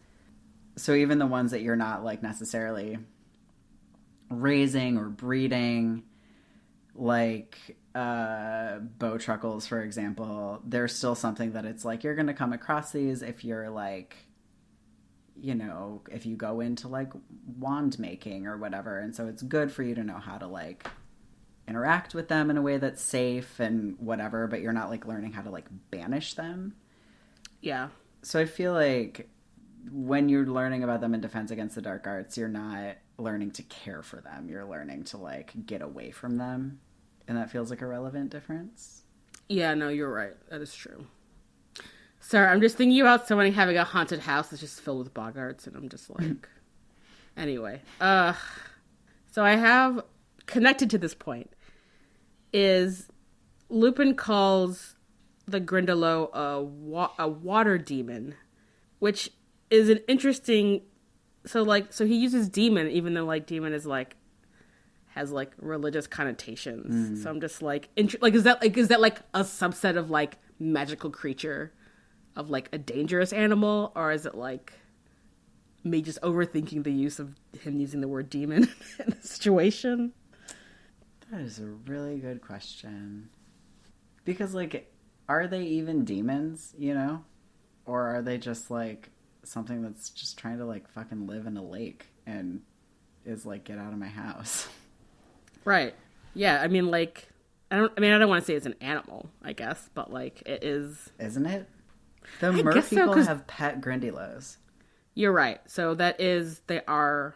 So even the ones that you're not like necessarily raising or breeding, like uh, bowtruckles, for example, there's still something that it's like you're going to come across these if you're like, you know, if you go into like wand making or whatever. And so it's good for you to know how to like interact with them in a way that's safe and whatever, but you're not like learning how to like banish them. Yeah. So I feel like when you're learning about them in Defense Against the Dark Arts, you're not learning to care for them. You're learning to like get away from them. And that feels like a relevant difference. Yeah, no, you're right. That is true. Sorry, I'm just thinking about someone having a haunted house that's just filled with boggarts, and I'm just like. anyway, uh, so I have connected to this point is Lupin calls the Grindylow a, wa- a water demon, which is an interesting. So like, so he uses demon, even though like demon is like has like religious connotations. Mm-hmm. So I'm just like, int- like, is that like is that like a subset of like magical creature, of like a dangerous animal, or is it like me just overthinking the use of him using the word demon in the situation? That is a really good question. Because, like, are they even demons, you know? Or are they just, like, something that's just trying to, like, fucking live in a lake and is like, get out of my house? Right. Yeah. I mean, like, I don't. I mean, I don't want to say it's an animal. I guess, but like, it is. Isn't it? The I mer people so, have pet Grindylows. You're right. So that is they are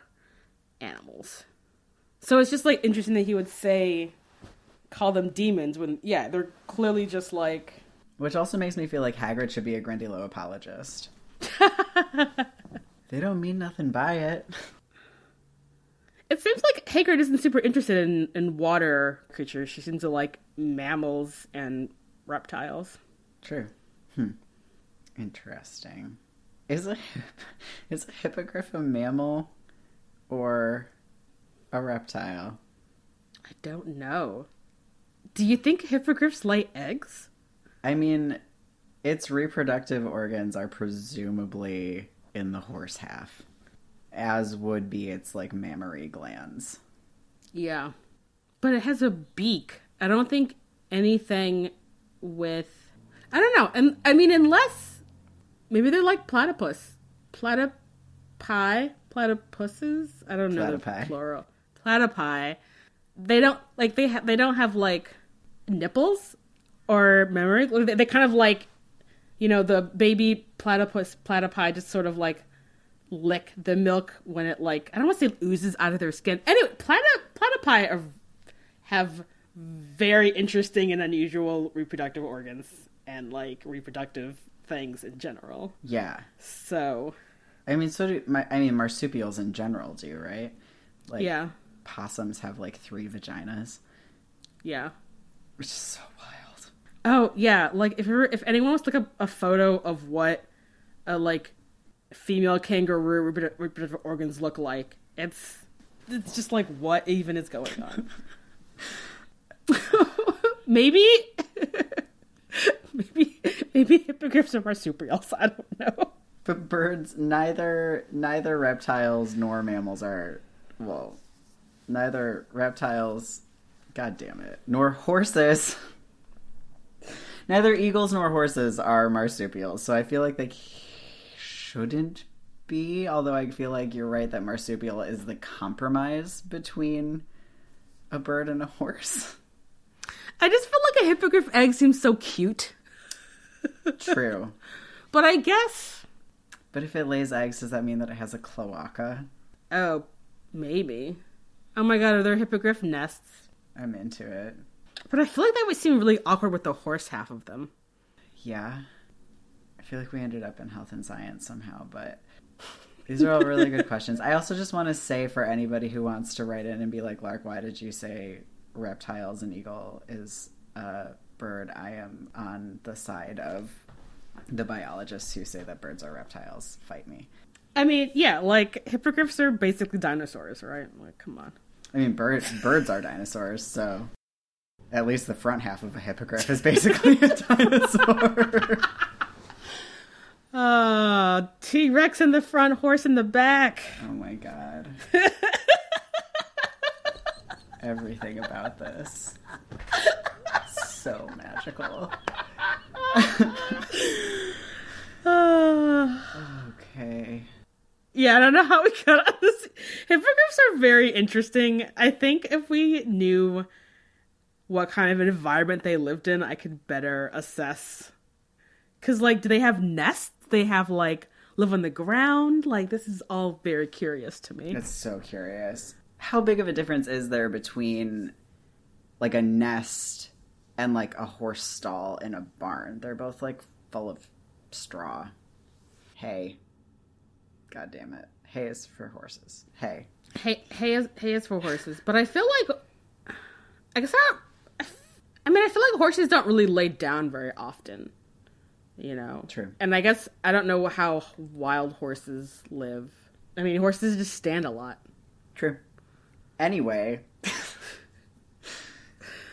animals. So it's just like interesting that he would say call them demons when yeah, they're clearly just like Which also makes me feel like Hagrid should be a Grindylow apologist. they don't mean nothing by it. it seems like Hagrid isn't super interested in, in water creatures. She seems to like mammals and reptiles. True. Hmm. Interesting. Is a is a hippogriff a mammal or a reptile? I don't know. Do you think hippogriffs lay eggs? I mean, its reproductive organs are presumably in the horse half, as would be its like mammary glands. Yeah. But it has a beak. I don't think anything with I don't know. And I mean unless maybe they're like platypus. Platypi? Platypuses? I don't know the Platypi. plural. Platypi. They don't like they ha- they don't have like nipples or memory. They, they kind of like you know the baby platypus platypi just sort of like lick the milk when it like I don't want to say oozes out of their skin. Anyway, platy, platypi are, have very interesting and unusual reproductive organs and like reproductive things in general. Yeah, So I mean, so do my. I mean, marsupials in general do, right? Like, yeah, possums have like three vaginas, yeah. which is so wild. Oh yeah, like if you're, if anyone wants to look up a photo of what a like female kangaroo reproductive organs look like, it's it's just like what even is going on. maybe, maybe, maybe hippogriffs are marsupials. I don't know. But birds, neither neither reptiles nor mammals are well, neither reptiles, god damn it, nor horses. Neither eagles nor horses are marsupials, so I feel like they shouldn't be. Although I feel like you're right that marsupial is the compromise between a bird and a horse. I just feel like a hippogriff egg seems so cute, True, but I guess but if it lays eggs, does that mean that it has a cloaca? oh maybe. Oh my god, are there hippogriff nests? I'm into it. But I feel like that would seem really awkward with the horse half of them. Yeah. I feel like we ended up in health and science somehow, but these are all really good questions. I also just want to say for anybody who wants to write in and be like, Lark, why did you say reptiles and eagle is a bird? I am on the side of The biologists who say that birds are reptiles fight me. I mean, yeah, like hippogriffs are basically dinosaurs, right? Like, come on. I mean, birds birds are dinosaurs, so at least the front half of a hippogriff is basically a dinosaur. Uh, T Rex in the front, horse in the back. oh my god. Everything about this. So magical. Uh, Okay. yeah, I don't know how we got on this. Hippogriffs are very interesting. I think if we knew what kind of an environment they lived in, I could better assess. Cause like, do they have nests? They have like live on the ground. Like, this is all very curious to me. It's so curious. How big of a difference is there between like a nest and like a horse stall in a barn? They're both like full of straw. Hay. God damn it. Hay is for horses. Hay. Hay, hay is hay is for horses, but I feel like I guess I, don't, I mean I feel like horses don't really lay down very often, you know. True. And I guess I don't know how wild horses live. I mean, horses just stand a lot. True. Anyway, this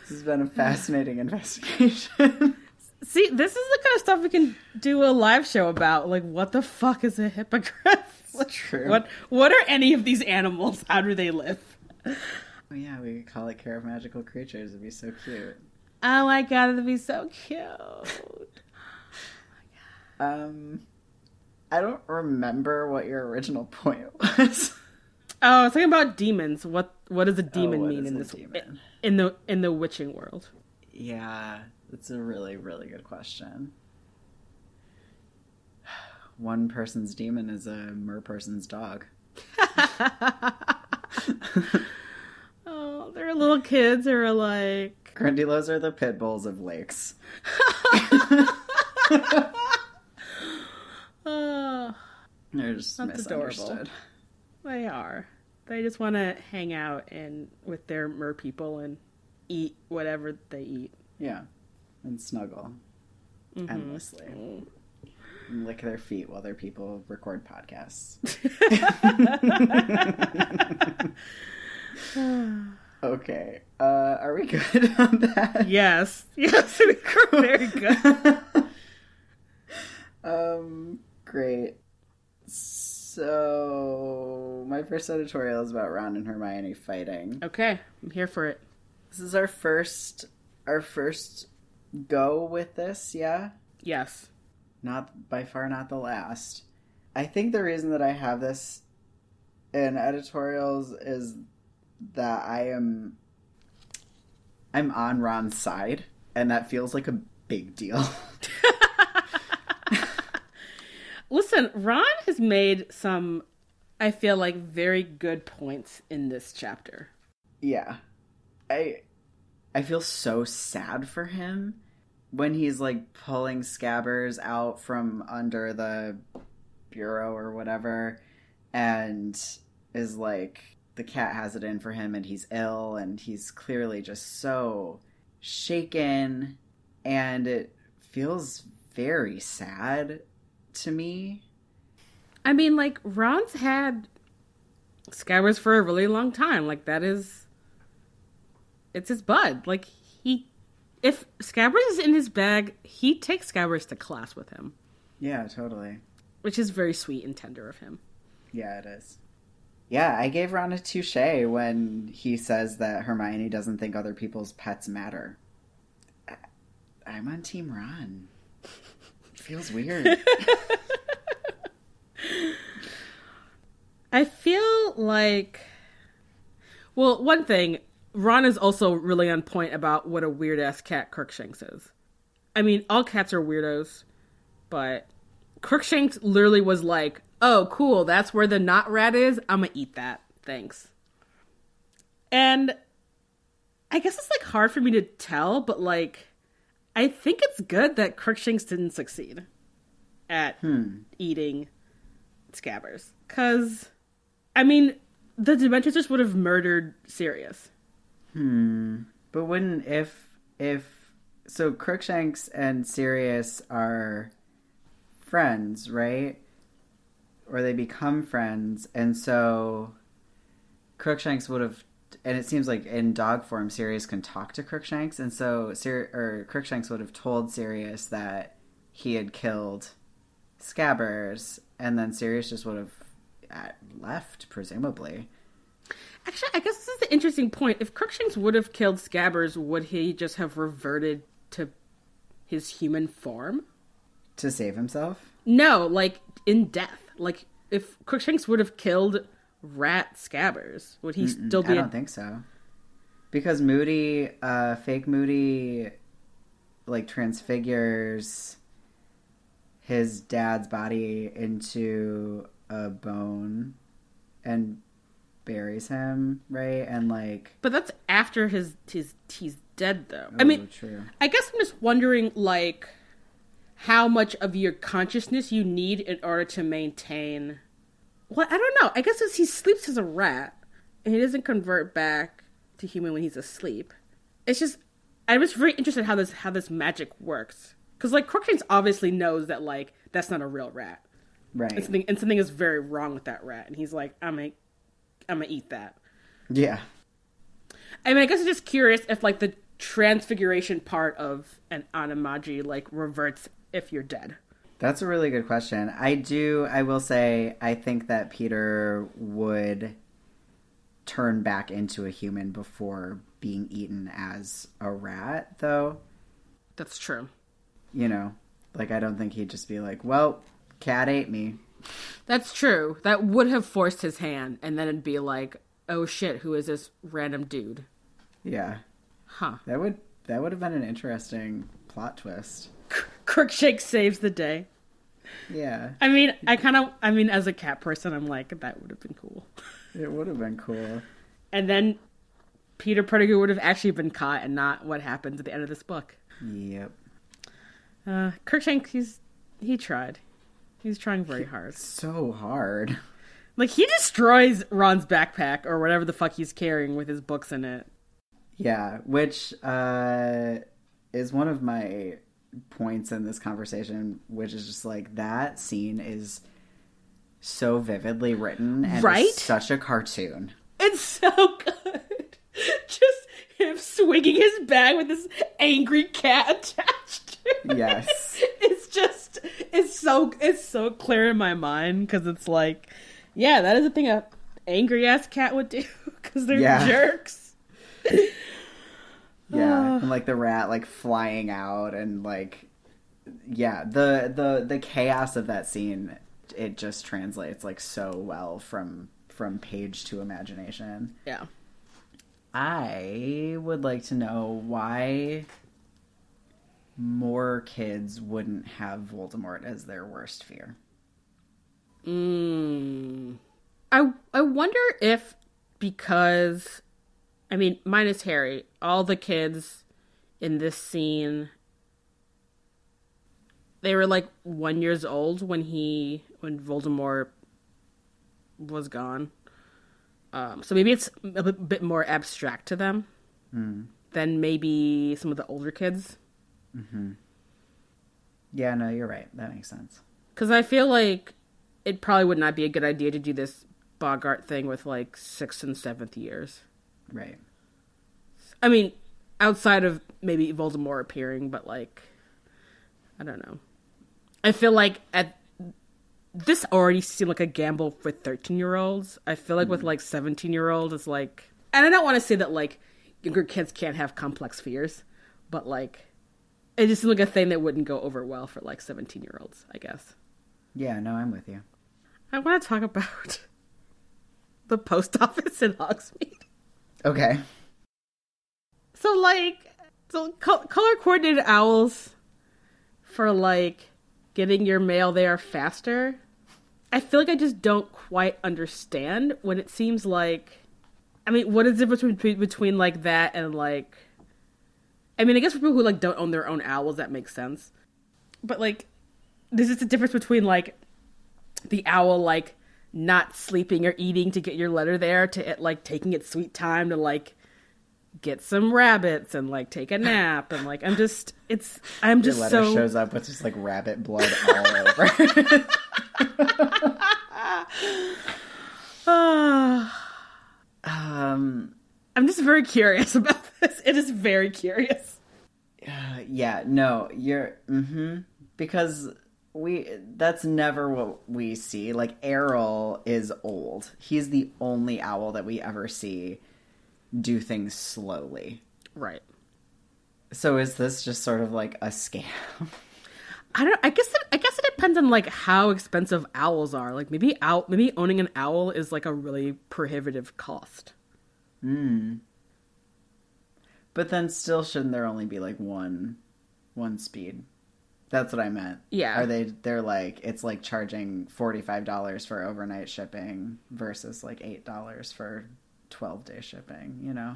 has been a fascinating investigation. See, this is the kind of stuff we can do a live show about. Like, what the fuck is a hippogriff? True. What What are any of these animals? How do they live? Oh, yeah, we could call it Care of Magical Creatures. It'd be so cute. Oh my god, it'd be so cute. Um, I don't remember what your original point was. Oh, I was talking about demons. What What does a demon Oh, mean in a this demon? in the in the witching world? Yeah, that's a really, really good question. One person's demon is a mer person's dog. Oh, they're little kids who are like. Grindylows are the pit bulls of lakes. Oh, They're just That's adorable. they are. They just want to hang out and with their mer people and eat whatever they eat. Yeah, and snuggle Mm-hmm. endlessly. And lick their feet while their people record podcasts. okay, uh, are we good on that? Yes, yes, we're very good. Um, great. So, my first editorial is about Ron and Hermione fighting. Okay, I'm here for it. This is our first, our first go with this, yeah? Yes. Not, by far not the last. I think the reason that I have this in editorials is that I am, I'm on Ron's side, and that feels like a big deal. Listen, Ron has made some, I feel like, very good points in this chapter. Yeah. I I feel so sad for him when he's like pulling Scabbers out from under the bureau or whatever and is like the cat has it in for him and he's ill and he's clearly just so shaken and it feels very sad to me. I mean, like, Ron's had Scabbers for a really long time. Like, that is. It's his bud. Like, he. If Scabbers is in his bag, he takes Scabbers to class with him, Yeah, totally. which is very sweet and tender of him. Yeah, it is. Yeah, I gave Ron a touche when he says that Hermione doesn't think other people's pets matter. I'm on Team Ron. Feels weird. I feel like. Well, one thing, Ron is also really on point about what a weird ass cat Crookshanks is. I mean, all cats are weirdos, but Crookshanks literally was like, oh, cool, that's where the not rat is. I'm gonna eat that. Thanks. And I guess it's like hard for me to tell, but like, I think it's good that Crookshanks didn't succeed at eating Scabbers. Because, I mean, the Dementors just would have murdered Sirius. Hmm. but wouldn't if if so Crookshanks and Sirius are friends, right? Or they become friends, and so Crookshanks would have, and it seems like in dog form, Sirius can talk to Crookshanks, and so Sir or Crookshanks would have told Sirius that he had killed Scabbers, and then Sirius just would have uh, left, presumably. Actually, I guess this is the interesting point. If Crookshanks would have killed Scabbers, would he just have reverted to his human form? To save himself? No, like in death. Like if Crookshanks would have killed Rat Scabbers, would he still be? I a- don't think so. Because Moody, uh, fake Moody, like transfigures his dad's body into a bone and buries him, right? And like, But that's after his his he's dead though. I oh, mean, true. I guess I'm just wondering like how much of your consciousness you need in order to maintain well, I don't know. I guess he sleeps as a rat and he doesn't convert back to human when he's asleep. It's just I'm just very interested how this how this magic works. Cuz like Crookshanks obviously knows that like that's not a real rat. Right. And something and something is very wrong with that rat and he's like I'm to I'm to eat that. Yeah. I mean, I guess I'm just curious if like the transfiguration part of an animagi like reverts if you're dead. That's a really good question. I do, I will say, I think that Peter would turn back into a human before being eaten as a rat, though. That's true. You know, like, I don't think he'd just be like, well, cat ate me. That's true. That would have forced his hand, and then it'd be like, oh shit, who is this random dude? Yeah. Huh. That would, that would have been an interesting plot twist. Crookshank saves the day. Yeah. I mean, I kind of, I mean, as a cat person, I'm like, that would have been cool. It would have been cool. And then Peter Pettigrew would have actually been caught, and not what happens at the end of this book. Yep. Uh, Crookshank, he's he tried. He's trying very hard. So hard. Like he destroys Ron's backpack or whatever the fuck he's carrying with his books in it. Yeah, which uh, is one of my points in this conversation, which is just like that scene is so vividly written and Right? such a cartoon. It's so good. Just him swinging his bag with this angry cat attached to it. Yes. It's just it's so it's so clear in my mind because it's like, yeah, that is a thing a angry ass cat would do because they're Yeah. jerks. Yeah, and like the rat like flying out and like yeah, the the the chaos of that scene it just translates like so well from from page to imagination. Yeah. I would like to know why more kids wouldn't have Voldemort as their worst fear. Mm. I I wonder if because I mean minus Harry, all the kids in this scene they were like 1 years old when he when Voldemort was gone. Um, so maybe it's a bit, bit more abstract to them than maybe some of the older kids. Yeah, no, you're right. That makes sense. Because I feel like it probably would not be a good idea to do this boggart thing with like sixth and seventh years. Right. I mean, outside of maybe Voldemort appearing, but like, I don't know. I feel like at this already seemed like a gamble with thirteen year olds. I feel like with mm-hmm. like seventeen year olds, it's like, and I don't want to say that like younger kids can't have complex fears, but like, it just seemed like a thing that wouldn't go over well for like seventeen year olds. I guess. Yeah, no, I'm with you. I want to talk about the post office in Hogsmeade. Okay. So like, so co- color coordinated owls for like getting your mail there faster. I feel like I just don't quite understand when it seems like. I mean, what is the difference between between like that and like? I mean, I guess for people who like don't own their own owls, that makes sense. But like, there's just a difference between like the owl like not sleeping or eating to get your letter there to it like taking its sweet time to like get some rabbits and like take a nap and like I'm just it's I'm just Your letter so shows up with just like rabbit blood all over. Um, I'm just very curious about this. It is very curious. uh, yeah, no, you're mm-hmm. because we that's never what we see. Like Errol is old. He's the only owl that we ever see do things slowly. Right. So is this just sort of like a scam? I don't. I guess. It, I guess it depends on like how expensive owls are. Like maybe owl. Maybe owning an owl is like a really prohibitive cost. Hmm. But then still shouldn't there only be like one one speed? That's what I meant. Yeah. Are they they're like it's like charging $45 for overnight shipping versus like $8 for 12-day shipping, you know?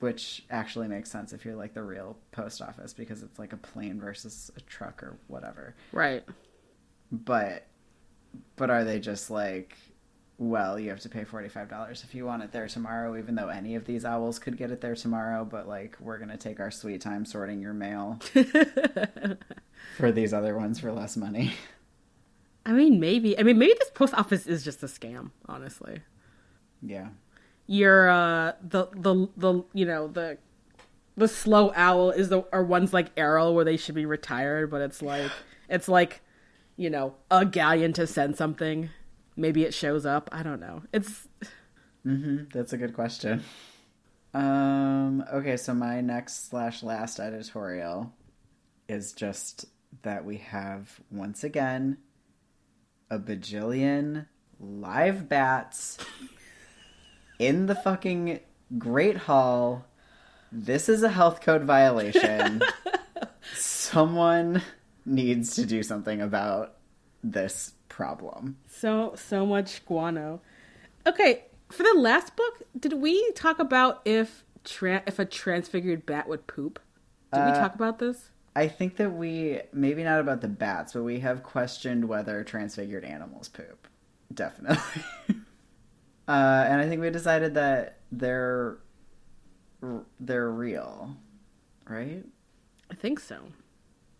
Which actually makes sense if you're like the real post office because it's like a plane versus a truck or whatever. Right. But but are they just like well, you have to pay $45 if you want it there tomorrow, even though any of these owls could get it there tomorrow. But, like, we're going to take our sweet time sorting your mail for these other ones for less money. I mean, maybe. I mean, maybe this post office is just a scam. Honestly, Yeah. you're uh the the the you know the the slow owl is the are ones like Errol where they should be retired, but it's like it's like you know a galleon to send something. Maybe it shows up. I don't know. It's hmm That's a good question. Um, okay, so my next slash last editorial is just that we have once again a bajillion live bats in the fucking Great Hall. This is a health code violation. Someone needs to do something about this problem. so so much guano. Okay, for the last book, did we talk about if tra- if a transfigured bat would poop? Did we Uh, talk about this? I think that we maybe not about the bats, but we have questioned whether transfigured animals poop. Definitely. uh, and I think we decided that they're they're real, right? I think so.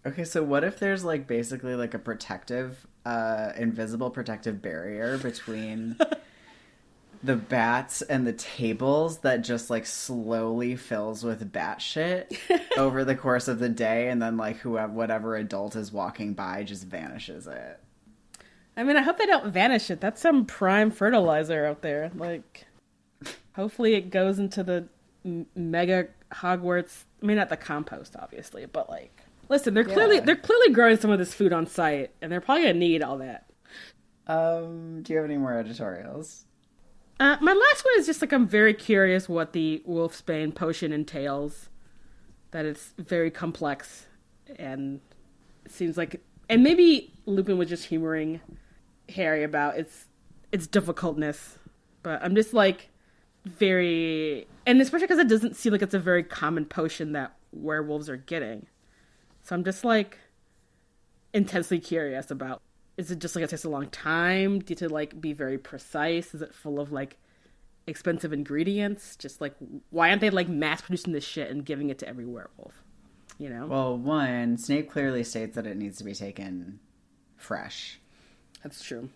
Okay, so what if there's like basically like a protective, uh, invisible protective barrier between the bats and the tables that just like slowly fills with bat shit over the course of the day, and then like whoever, whatever adult is walking by just vanishes it. I mean, I hope they don't vanish it. That's some prime fertilizer out there. Like, hopefully it goes into the m- mega Hogwarts. I mean, not the compost, obviously, but like, listen, they're clearly Yeah. they're clearly growing some of this food on site, and they're probably gonna need all that. Um, do you have any more editorials? Uh, my last one is just like I'm very curious what the Wolfsbane potion entails. That it's very complex, and seems like, and maybe Lupin was just humoring Harry about its its difficultness. But I'm just like very, and especially because it doesn't seem like it's a very common potion that werewolves are getting. So I'm just like intensely curious about is it just like it takes a long time? Do you have to like be very precise? Is it full of like expensive ingredients? Just like why aren't they like mass producing this shit and giving it to every werewolf? You know? Well, one, Snape clearly states that it needs to be taken fresh. that's true.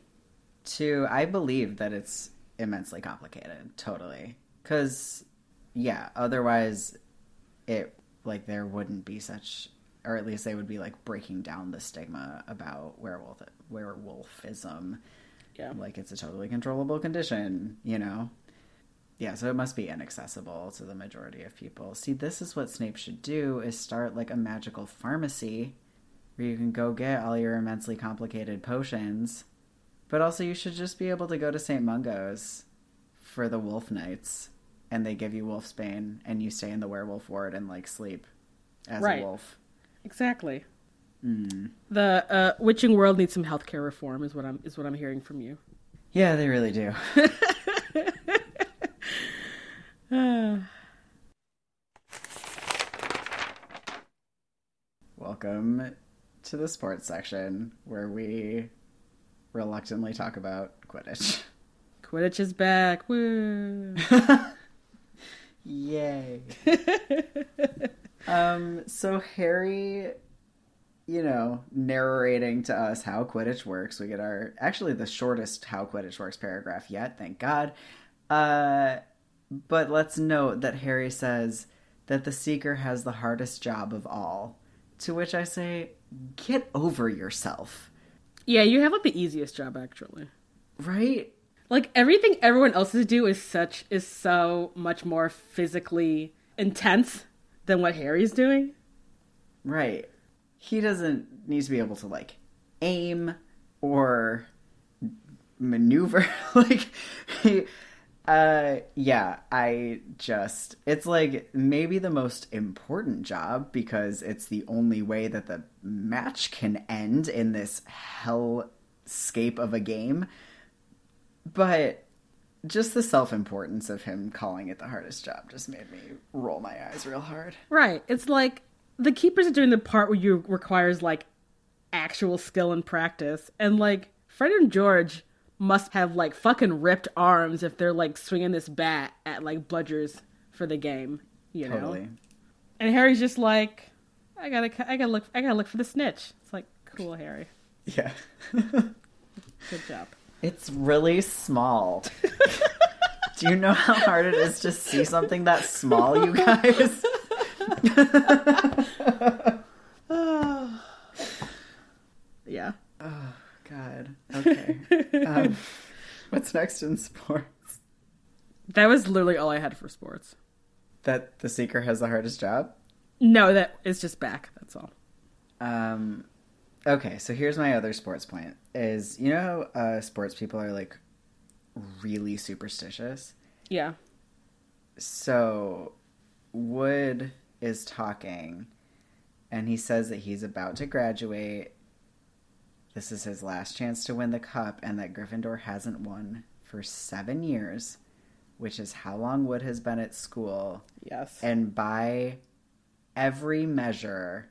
Two, I believe that it's immensely complicated, totally. Because, yeah, otherwise, it, like, there wouldn't be such, or at least they would be, like, breaking down the stigma about werewolf, werewolfism. yeah Like, it's a totally controllable condition, you know? Yeah, so it must be inaccessible to the majority of people. See, this is what Snape should do, is start, like, a magical pharmacy where you can go get all your immensely complicated potions. But also, you should just be able to go to St. Mungo's for the wolf nights, and they give you wolfsbane, and you stay in the werewolf ward and, like, sleep as Right. a wolf. Exactly the uh, witching world needs some healthcare reform is what i'm is what i'm hearing from you Yeah, they really do. Welcome to the sports section where we reluctantly talk about Quidditch. quidditch is back Woo. Yay. um, so Harry, you know, narrating to us how Quidditch works. We get our actually the shortest how Quidditch works paragraph yet, thank God. Uh, but let's note that Harry says that the seeker has the hardest job of all. To which I say, get over yourself. Yeah, you have like the easiest job actually. Right? Like everything everyone else else's do is such is so much more physically intense than what Harry's doing. Right. He doesn't need to be able to like aim or maneuver like he uh yeah, I just it's like maybe the most important job because it's the only way that the match can end in this hellscape of a game. But just the self-importance of him calling it the hardest job just made me roll my eyes real hard. Right. It's like the keepers are doing the part where you requires like actual skill and practice, and like Fred and George must have like fucking ripped arms if they're like swinging this bat at like bludgers for the game, you know. Totally. And Harry's just like, I gotta, I gotta look, I gotta look for the snitch. It's like, cool, Harry, Yeah. good job. It's really small. Do you know how hard it is to see something that small, you guys? Yeah. Oh, God. Okay. Um, what's next in sports? That was literally all I had for sports. That the seeker has the hardest job? No, that is just back. That's all. Um, okay, so here's my other sports point: is you know uh, sports people are like really superstitious. Yeah. So Wood is talking, and he says that he's about to graduate. This is his last chance to win the cup, and that Gryffindor hasn't won for seven years, which is how long Wood has been at school. Yes. And by every measure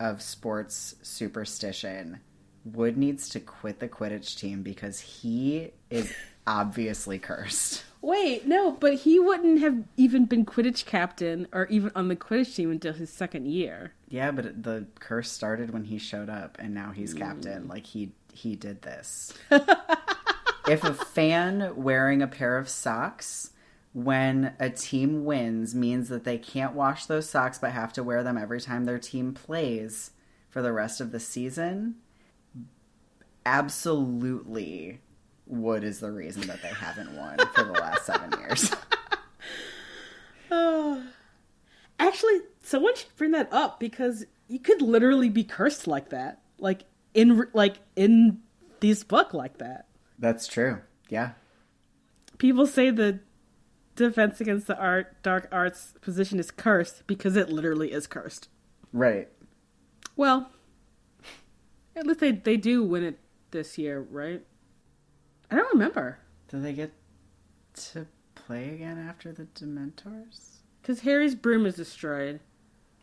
of sports superstition, Wood needs to quit the Quidditch team because he is obviously cursed. Wait, no, but he wouldn't have even been Quidditch captain or even on the Quidditch team until his second year. Yeah, but the curse started when he showed up, and now he's captain. Mm. Like he he did this. if a fan wearing a pair of socks when a team wins means that they can't wash those socks but have to wear them every time their team plays for the rest of the season, absolutely Wood is the reason that they haven't won for the last seven years. Actually, someone should bring that up because you could literally be cursed like that, like in like in this book like that. That's true. Yeah. People say the defense against the art dark arts position is cursed because it literally is cursed. Right. Well, at least they they do win it this year, right? I don't remember Do they get to play again after the Dementors? because Harry's broom is destroyed.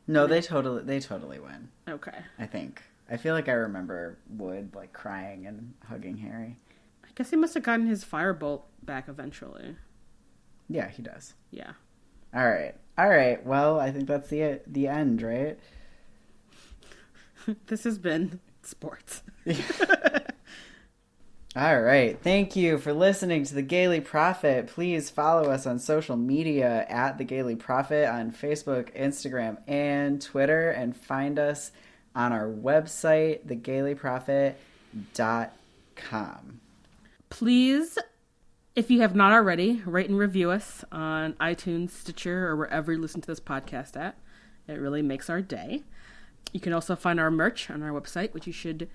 No, they totally they totally win. Okay, I think. I feel like I remember Wood like crying and hugging Harry. I guess he must have gotten his firebolt back eventually. Yeah, he does. Yeah. All right. All right. Well, I think that's the the end, right? this has been sports. All right. Thank you for listening to the Gayly Prophet. Please follow us on social media at the Gayly Prophet on Facebook, Instagram, and Twitter, and find us on our website, thegaylyprophet.com. Please, if you have not already, rate and review us on iTunes, Stitcher, or wherever you listen to this podcast at. It really makes our day. You can also find our merch on our website, which you should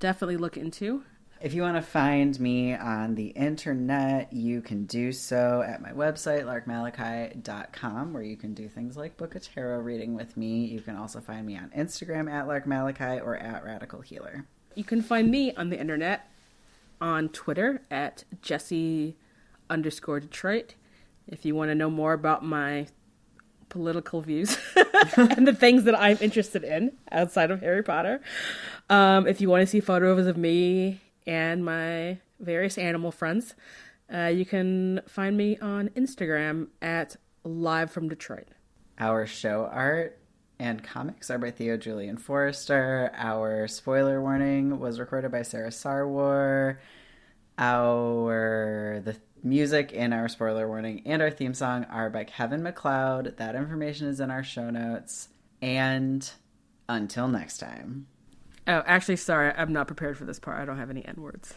definitely look into. If you want to find me on the internet, you can do so at my website, larkmalachi.com, where you can do things like book a tarot reading with me. You can also find me on Instagram at larkmalachi or at radical healer. You can find me on the internet on Twitter at Jesse underscore Detroit. If you want to know more about my political views and the things that I'm interested in outside of Harry Potter. Um, if you want to see photos of me and my various animal friends, uh, you can find me on Instagram at Live from Detroit. Our show art and comics are by Theo Julian Forrester. Our spoiler warning was recorded by Sarah Sarwar. Our the music in our spoiler warning and our theme song are by Kevin MacLeod. That information is in our show notes. And until next time. Oh, actually, sorry, I'm not prepared for this part. I don't have any N words.